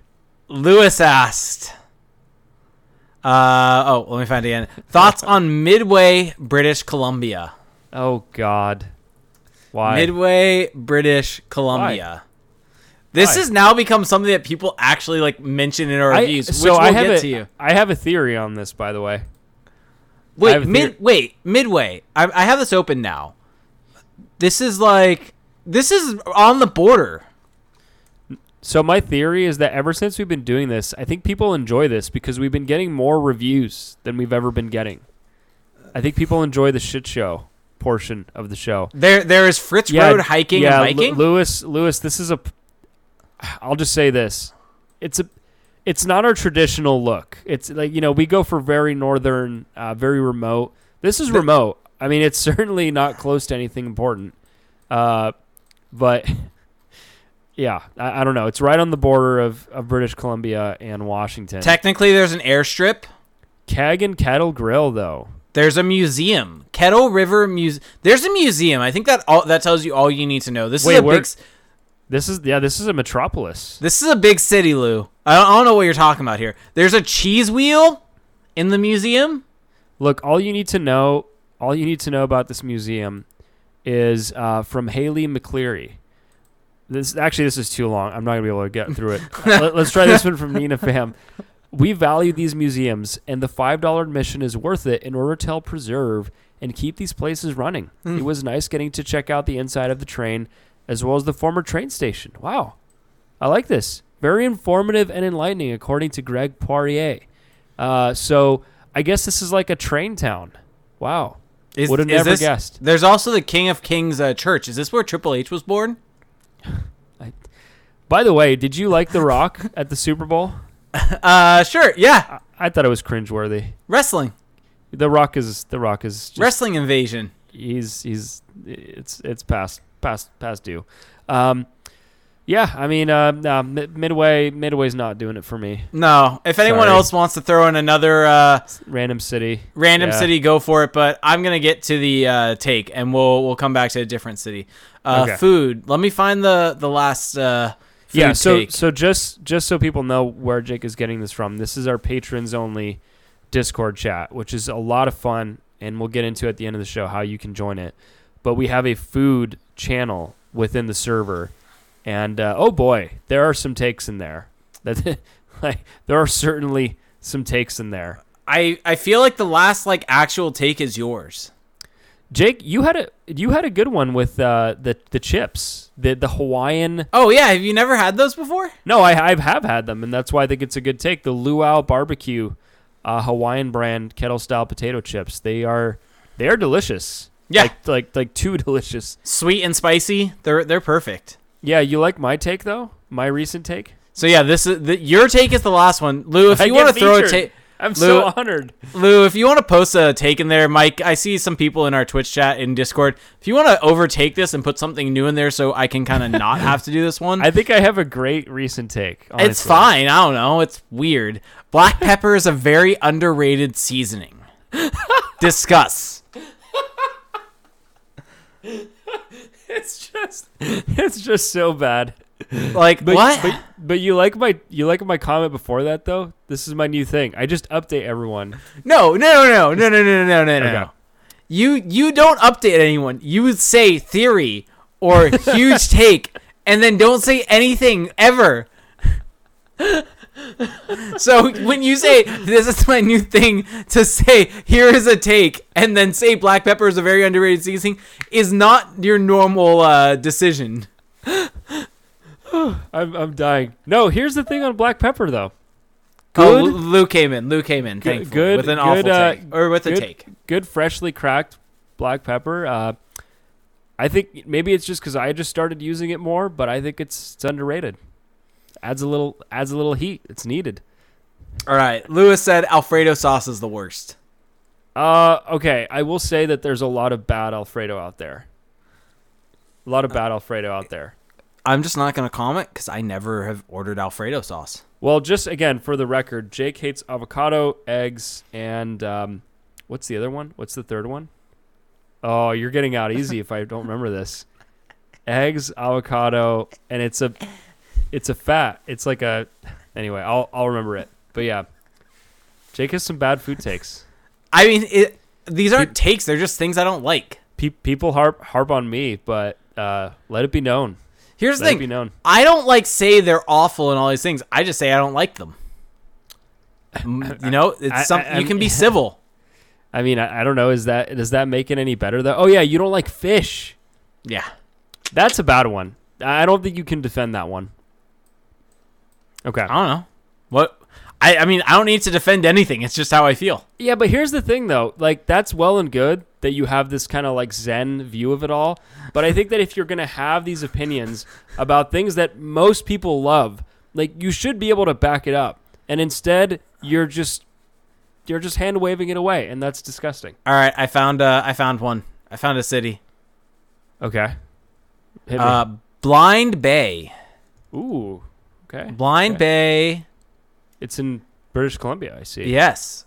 Lewis asked. Uh oh, let me find it again. Thoughts on Midway, British Columbia. Oh God, why? Midway, British Columbia. This Why? has now become something that people actually like mention in our I- reviews, which so we'll I have get a, to you. I have a theory on this, by the way. Wait, mid, wait, Midway. I, I have this open now. This is like this is on the border. So my theory is that ever since we've been doing this, I think people enjoy this because we've been getting more reviews than we've ever been getting. I think people enjoy the shit show portion of the show. There, there is Fritz Road hiking yeah, and biking. Lu- Lewis, Lewis, this is a. I'll just say this: it's a, it's not our traditional look. It's like you know we go for very northern, uh, very remote. This is remote. I mean, it's certainly not close to anything important. Uh, but yeah, I, I don't know. It's right on the border of, of British Columbia and Washington. Technically, there's an airstrip. Keg and Kettle Grill, though. There's a museum, Kettle River Muse. There's a museum. I think that all that tells you all you need to know. This Wait, is a big. This is yeah, this is a metropolis. This is a big city, Lou. I don't, I don't know what you're talking about here. There's a cheese wheel in the museum. Look, all you need to know, all you need to know about this museum is uh, from Haley McCleary. This actually, this is too long. I'm not gonna be able to get through it. Let, us try this one from Nina Fam. We value these museums, and the five dollar admission is worth it in order to help preserve and keep these places running. Hmm. It was nice getting to check out the inside of the train as well as the former train station. Wow, I like this. Very informative and enlightening, according to Greg Poirier. Uh, so I guess this is like a train town. Wow. Is, Would have never this- guessed. There's also the King of Kings uh, Church. Is this where Triple H was born? By the way, did you like The Rock at the Super Bowl? Uh, sure. Yeah, I, I thought it was cringeworthy. wrestling, The Rock is The Rock is just, wrestling invasion. he's he's it's it's past past past due. Um, yeah, I mean, uh, no, Midway Midway's not doing it for me. No, if anyone Sorry. else wants to throw in another uh, Random city. random Yeah. city, go for it. But I'm gonna get to the uh, take, and we'll we'll come back to a different city. Uh, Okay. Food. Let me find the the last. Uh, yeah, so take. so just just so people know where Jake is getting this from, this is our patrons only Discord chat, which is a lot of fun, and we'll get into at the end of the show how you can join it. But we have a food channel within the server, and uh, oh boy, there are some takes in there. That like there are certainly some takes in there. I I feel like the last like actual take is yours. Jake, you had a you had a good one with uh, the the chips, the the Hawaiian. Oh yeah, have you never had those before? No, I, I have had them, and that's why I think it's a good take. The Luau Barbecue uh, Hawaiian brand kettle style potato chips. They are they are delicious. Yeah. like like like too delicious. Sweet and spicy. They're they're perfect. Yeah, you like my take though? My recent take. So yeah, this is the, your take is the last one, Lou. If you want to throw a take, I'm Lou- so honored. Lou, if you want to post a take in there, Mike, I see some people in our Twitch chat in Discord. If you want to overtake this and put something new in there, so I can kind of not have to do this one, I think I have a great recent take. it's fine. I don't know. It's weird. Black pepper is a very underrated seasoning. Discuss. It's just it's just so bad. Like But, what? But, but you like my you like my comment before that though. This is my new thing. I just update everyone. no, no, no, no, no, no, no, no, no, no. Okay. You you don't update anyone. You would say theory or huge take, and then don't say anything ever. so when you say this is my new thing to say here is a take and then say black pepper is a very underrated seasoning is not your normal uh, decision. I'm I'm dying. No, here's the thing on black pepper though. Oh, Good, Lou Lou came in. Lou came in. Good- Thankfully, good- with an good, awful uh, take or with a take. good freshly cracked black pepper. Uh, I think maybe it's just because I just started using it more, but I think it's it's underrated. Adds a little adds a little heat. It's needed. All right. Lewis said Alfredo sauce is the worst. Uh, okay. I will say that there's a lot of bad Alfredo out there. A lot of bad Alfredo out there. I'm just not going to comment because I never have ordered Alfredo sauce. Well, just again for the record, Jake hates avocado, eggs, and um, what's the other one? What's the third one? Oh, you're getting out easy if I don't remember this. Eggs, avocado, and it's a, it's a fat. It's like a, anyway. I'll I'll remember it. But yeah, Jake has some bad food takes. I mean, it, these aren't takes; they're just things I don't like. Pe- people harp harp on me, but uh, let it be known. Here's the Let thing. I don't like say they're awful and all these things. I just say I don't like them. You know, it's I- some I- you can be civil. I mean, I, I don't know. Is that does that make it any better though? Oh yeah, you don't like fish. Yeah. That's a bad one. I don't think you can defend that one. Okay. I don't know what. I, I mean, I don't need to defend anything. It's just how I feel. Yeah, but here's the thing though. Like that's well and good that you have this kind of like zen view of it all, but I think that if you're going to have these opinions about things that most people love, like you should be able to back it up. And instead, you're just you're just hand waving it away, and that's disgusting. All right, I found. Uh, I found one. I found a city. Okay. Uh, Blind Bay. Ooh. Okay. Blind Okay. Bay. It's in British Columbia, I see. Yes.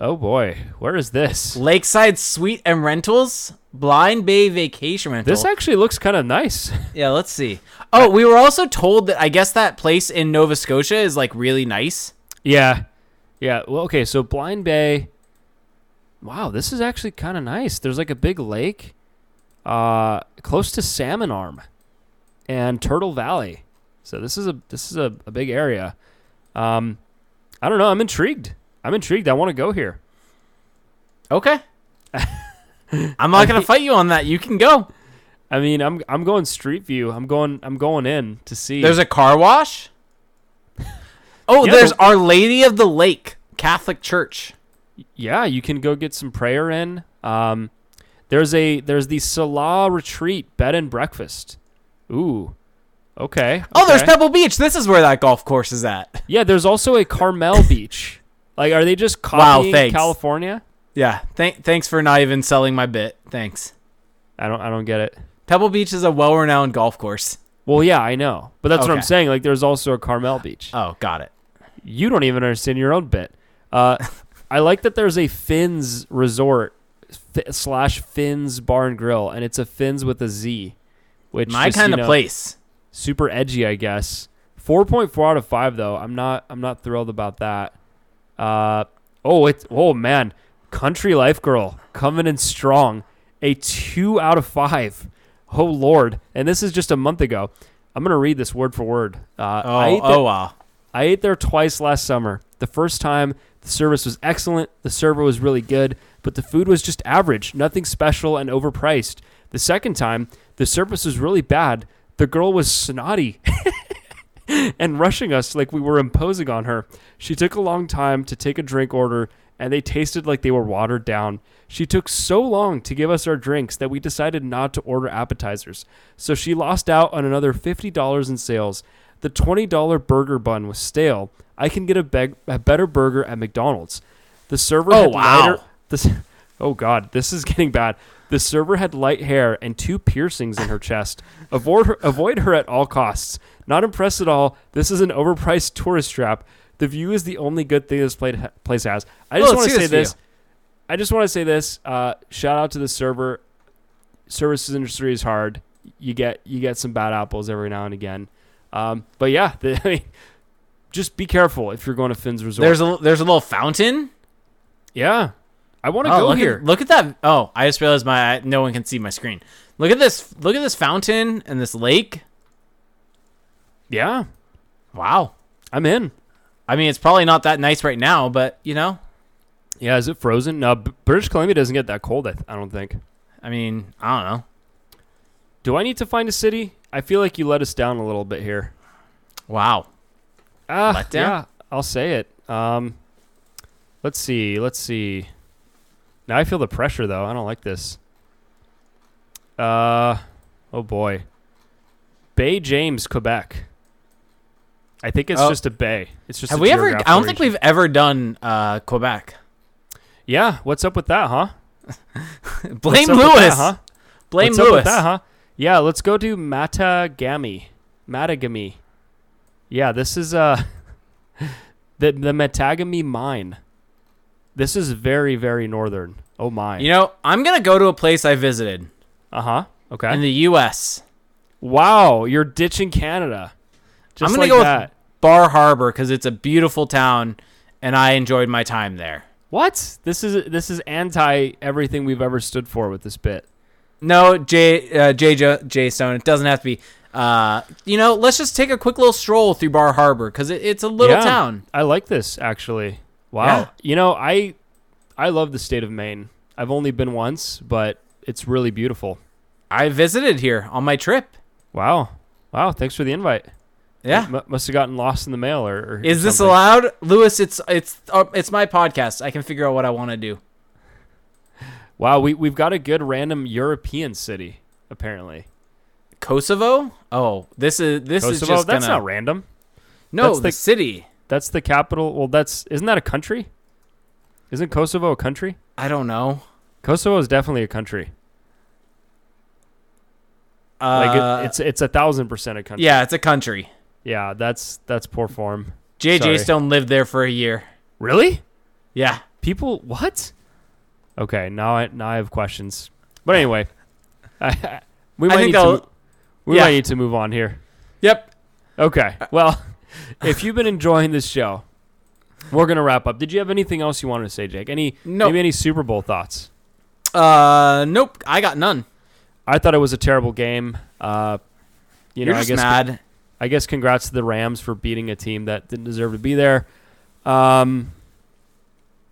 Oh boy, where is this? Lakeside Suite and Rentals, Blind Bay Vacation Rental. This actually looks kind of nice. yeah, let's see. Oh, we were also told that I guess that place in Nova Scotia is like really nice. yeah, yeah. Well, okay. So Blind Bay. Wow, this is actually kind of nice. There's like a big lake, uh, close to Salmon Arm, and Turtle Valley. So this is a this is a, a big area. Um, I don't know. I'm intrigued. I'm intrigued. I want to go here. Okay. I'm not gonna fight you on that. You can go. I mean, I'm I'm going Street View. I'm going I'm going in to see. There's a car wash. Oh, Yeah, there's but- Our Lady of the Lake Catholic Church. yeah, you can go get some prayer in. Um, there's a there's the Salah Retreat bed and breakfast. Ooh, okay. Oh, there's. Pebble Beach. This is where that golf course is at. yeah. There's also a Carmel Beach. Like, are they just Wow, copying thanks. California? Yeah. Th- thanks for not even selling my bit. Thanks. I don't I don't get it. Pebble Beach is a well-renowned golf course. Well, yeah, I know, but that's what I'm saying. Like, there's also a Carmel Beach. Oh, got it. you don't even understand your own bit. Uh, I like that there's a Finn's Resort fi- slash Finn's Bar and Grill, and it's a Finn's with a Z, which My kind you of know, place. Super edgy, I guess. Four point four out of five, though. I'm not. I'm not thrilled about that. Uh, oh, it's oh man, Country Life Girl coming in strong. A two out of five. Oh lord, and this is just a month ago. I'm gonna read this word for word. Uh, Oh, I ate oh wow. I ate there twice last summer. The first time, the service was excellent, the server was really good, but the food was just average, nothing special, and overpriced. The second time, the service was really bad. The girl was snotty and rushing us like we were imposing on her. She took a long time to take a drink order, and they tasted like they were watered down. She took so long to give us our drinks that we decided not to order appetizers. So she lost out on another $50 in sales. The $20 burger bun was stale. I can get a, beg- a better burger at McDonald's. The server Oh, wow. lighter. This, oh God, this is getting bad. The server had light hair and two piercings in her chest. Avoid her, avoid her at all costs. Not impressed at all. This is an overpriced tourist trap. The view is the only good thing this pla- place has. I just Well, want to say this this. I just want to say this. Uh, shout out to the server. Services industry is hard. You get you get some bad apples every now and again. Um, but yeah, the, I mean, just be careful if you're going to Finn's Resort. There's a there's a little fountain. yeah, I want to Oh, go look here. At, look at that. Oh, I just realized my no one can see my screen. Look at this. Look at this fountain and this lake. yeah, Wow. I'm in. I mean, it's probably not that nice right now, but you know, Yeah, is it frozen? No, British Columbia doesn't get that cold. I, th- I don't think. I mean, I don't know. Do I need to find a city? I feel like you let us down a little bit here. Wow. Ah, Let down? yeah, I'll say it. Um, let's see. Let's see. Now I feel the pressure though. I don't like this. Uh, oh boy. Baie-James, Quebec. I think it's Oh. just a bay. It's just. Have a we ever? I don't think we've ever done uh, Quebec. Yeah, what's up with that, huh? Blame Lewis. that, huh? Blame What's up Lewis. with that, huh? Yeah, let's go to Matagami. Matagami. Yeah, this is uh the the Matagami mine. This is very very northern. Oh my. You know, I'm gonna go to a place I visited uh huh. Okay. in the U.S. wow, you're ditching Canada. Just I'm gonna like go that. with Bar Harbor because it's a beautiful town, and I enjoyed my time there. what? This is this is anti everything we've ever stood for with this bit. No, J uh, J Jo- Stone. It doesn't have to be. Uh, you know, let's just take a quick little stroll through Bar Harbor because it, it's a little Yeah, town. I like this actually. Wow. Yeah. You know, I I love the state of Maine. I've only been once, but it's really beautiful. I visited here on my trip. Wow. Wow, thanks for the invite. Yeah. M- must have gotten lost in the mail or, or Is this something. allowed, Lewis? It's it's uh, it's my podcast. I can figure out what I want to do. Wow, we we've got a good random European city apparently. Kosovo? Oh, this is this is just that's gonna not random. no that's the, the- city. That's the capital. Well, that's isn't that a country? Isn't Kosovo a country? I don't know. Kosovo is definitely a country. Uh, Like it, it's it's a thousand percent a country. yeah, it's a country. Yeah, that's that's poor form. JJ Sorry. Stone lived there for a year. Really? Yeah, People, what? Okay, now I now I have questions. But anyway, I, we might need to we yeah. might need to move on here. Yep. Okay. Well, if you've been enjoying this show, we're gonna wrap up. Did you have anything else you wanted to say, Jake? Any Nope. maybe any Super Bowl thoughts? Uh, nope. I got none. I thought it was a terrible game. Uh, you You know, I guess mad. I guess congrats to the Rams for beating a team that didn't deserve to be there. Um,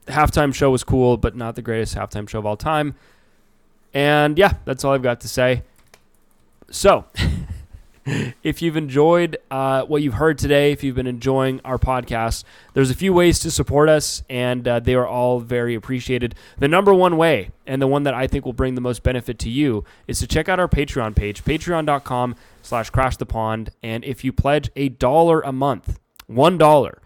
halftime show was cool, but not the greatest halftime show of all time. And yeah, that's all I've got to say. So, if you've enjoyed uh, what you've heard today, if you've been enjoying our podcast, there's a few ways to support us, and uh, they are all very appreciated. The number one way, and the one that I think will bring the most benefit to you, is to check out our Patreon page, patreon.com slash crash the pond. And if you pledge a dollar a month, one dollar,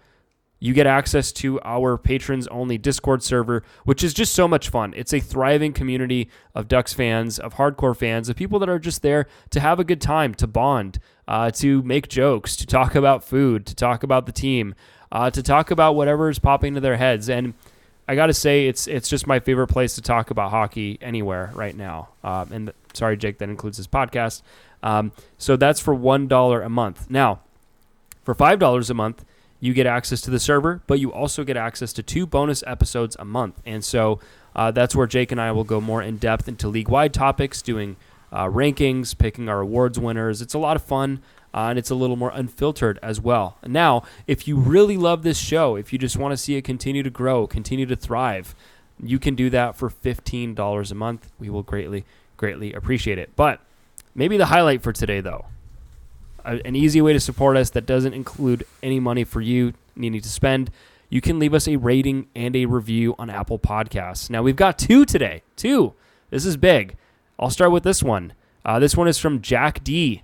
you get access to our patrons only Discord server, which is just so much fun. It's a thriving community of Ducks fans, of hardcore fans, of people that are just there to have a good time, to bond, uh, to make jokes, to talk about food, to talk about the team, uh, to talk about whatever is popping into their heads. And I got to say, it's it's just my favorite place to talk about hockey anywhere right now. Um, and sorry, Jake, that includes this podcast. Um, so that's for one dollar a month. Now, for five dollars a month, you get access to the server, but you also get access to two bonus episodes a month. And so uh, that's where Jake and I will go more in depth into league wide topics, doing uh, rankings, picking our awards winners. It's a lot of fun. Uh, and it's a little more unfiltered as well. Now, if you really love this show, if you just want to see it continue to grow, continue to thrive, you can do that for $15 a month. We will greatly, greatly appreciate it. But maybe the highlight for today, though, a- an easy way to support us that doesn't include any money for you needing to spend, you can leave us a rating and a review on Apple Podcasts. Now, we've got two today. Two. This is big. I'll start with this one. Uh, this one is from Jack D.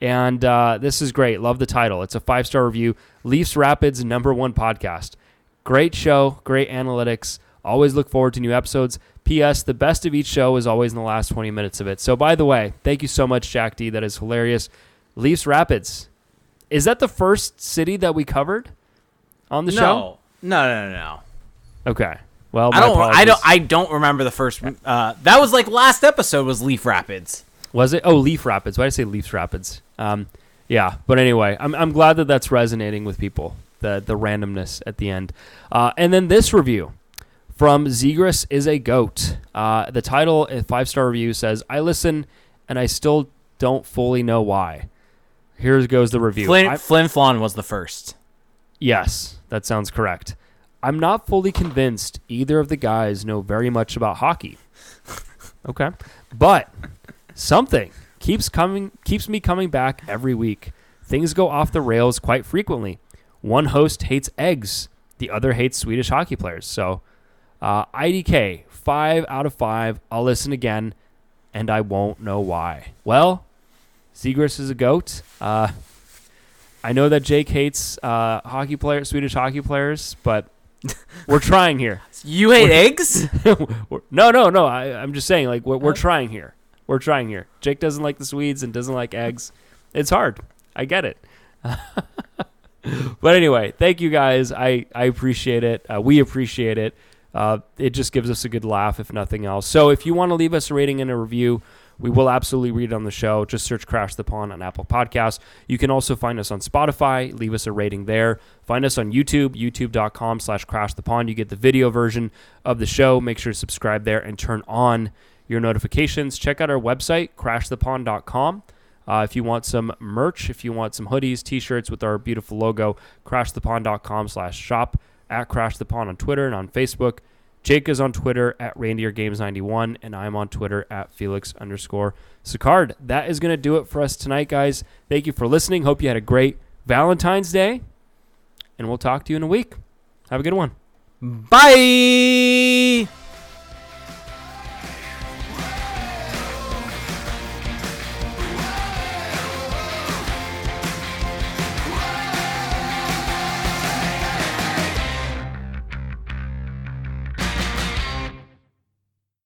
And uh, this is great. Love the title. It's a five star review. Leafs Rapids number one podcast. Great show, great analytics. Always look forward to new episodes. P.S. The best of each show is always in the last 20 minutes of it. So, by the way, thank you so much, Jack D. That is hilarious. Leafs Rapids. Is that the first city that we covered on the show? no. No, no, no, no. Okay. Well, I don't. I don't. I don't remember the first. Uh, that was like last episode was Leaf Rapids. Was it? Oh, Leaf Rapids. Why did I say Leafs Rapids? Um, yeah. But anyway, I'm, I'm glad that that's resonating with people. The the randomness at the end. Uh, and then this review from Zegras is a goat. Uh, the title, a five star review says, "I listen and I still don't fully know why." Here goes the review. Flin, I- Flin Flon was the first. Yes, that sounds correct. I'm not fully convinced either of the guys know very much about hockey. okay. But something keeps coming keeps me coming back every week. Things go off the rails quite frequently. One host hates eggs, the other hates Swedish hockey players. So, uh, IDK, 5 out of 5. I'll listen again and I won't know why. Well, Zegras is a goat. Uh, I know that Jake hates uh, hockey players, Swedish hockey players, but we're trying here. You hate eggs? We're- no, no, no. I, I'm just saying, like, we're, we're trying here. We're trying here. Jake doesn't like the Swedes and doesn't like eggs. It's hard. I get it. but anyway, thank you guys. I, I appreciate it. Uh, we appreciate it. Uh, it just gives us a good laugh, if nothing else. So if you want to leave us a rating and a review, we will absolutely read it on the show. Just search Crash the Pond on Apple Podcasts. You can also find us on Spotify. Leave us a rating there. Find us on YouTube, youtube.com slash Crash the Pond. You get the video version of the show. Make sure to subscribe there and turn on your notifications. Check out our website, crashthepond.com. Uh, if you want some merch, if you want some hoodies, t-shirts with our beautiful logo, crashthepond.com slash shop, at Crash the Pond on Twitter and on Facebook. Jake is on Twitter at Reindeer Games 91 and I'm on Twitter at Felix underscore Sicard. That is going to do it for us tonight, guys. Thank you for listening. Hope you had a great Valentine's Day, and we'll talk to you in a week. Have a good one. Bye.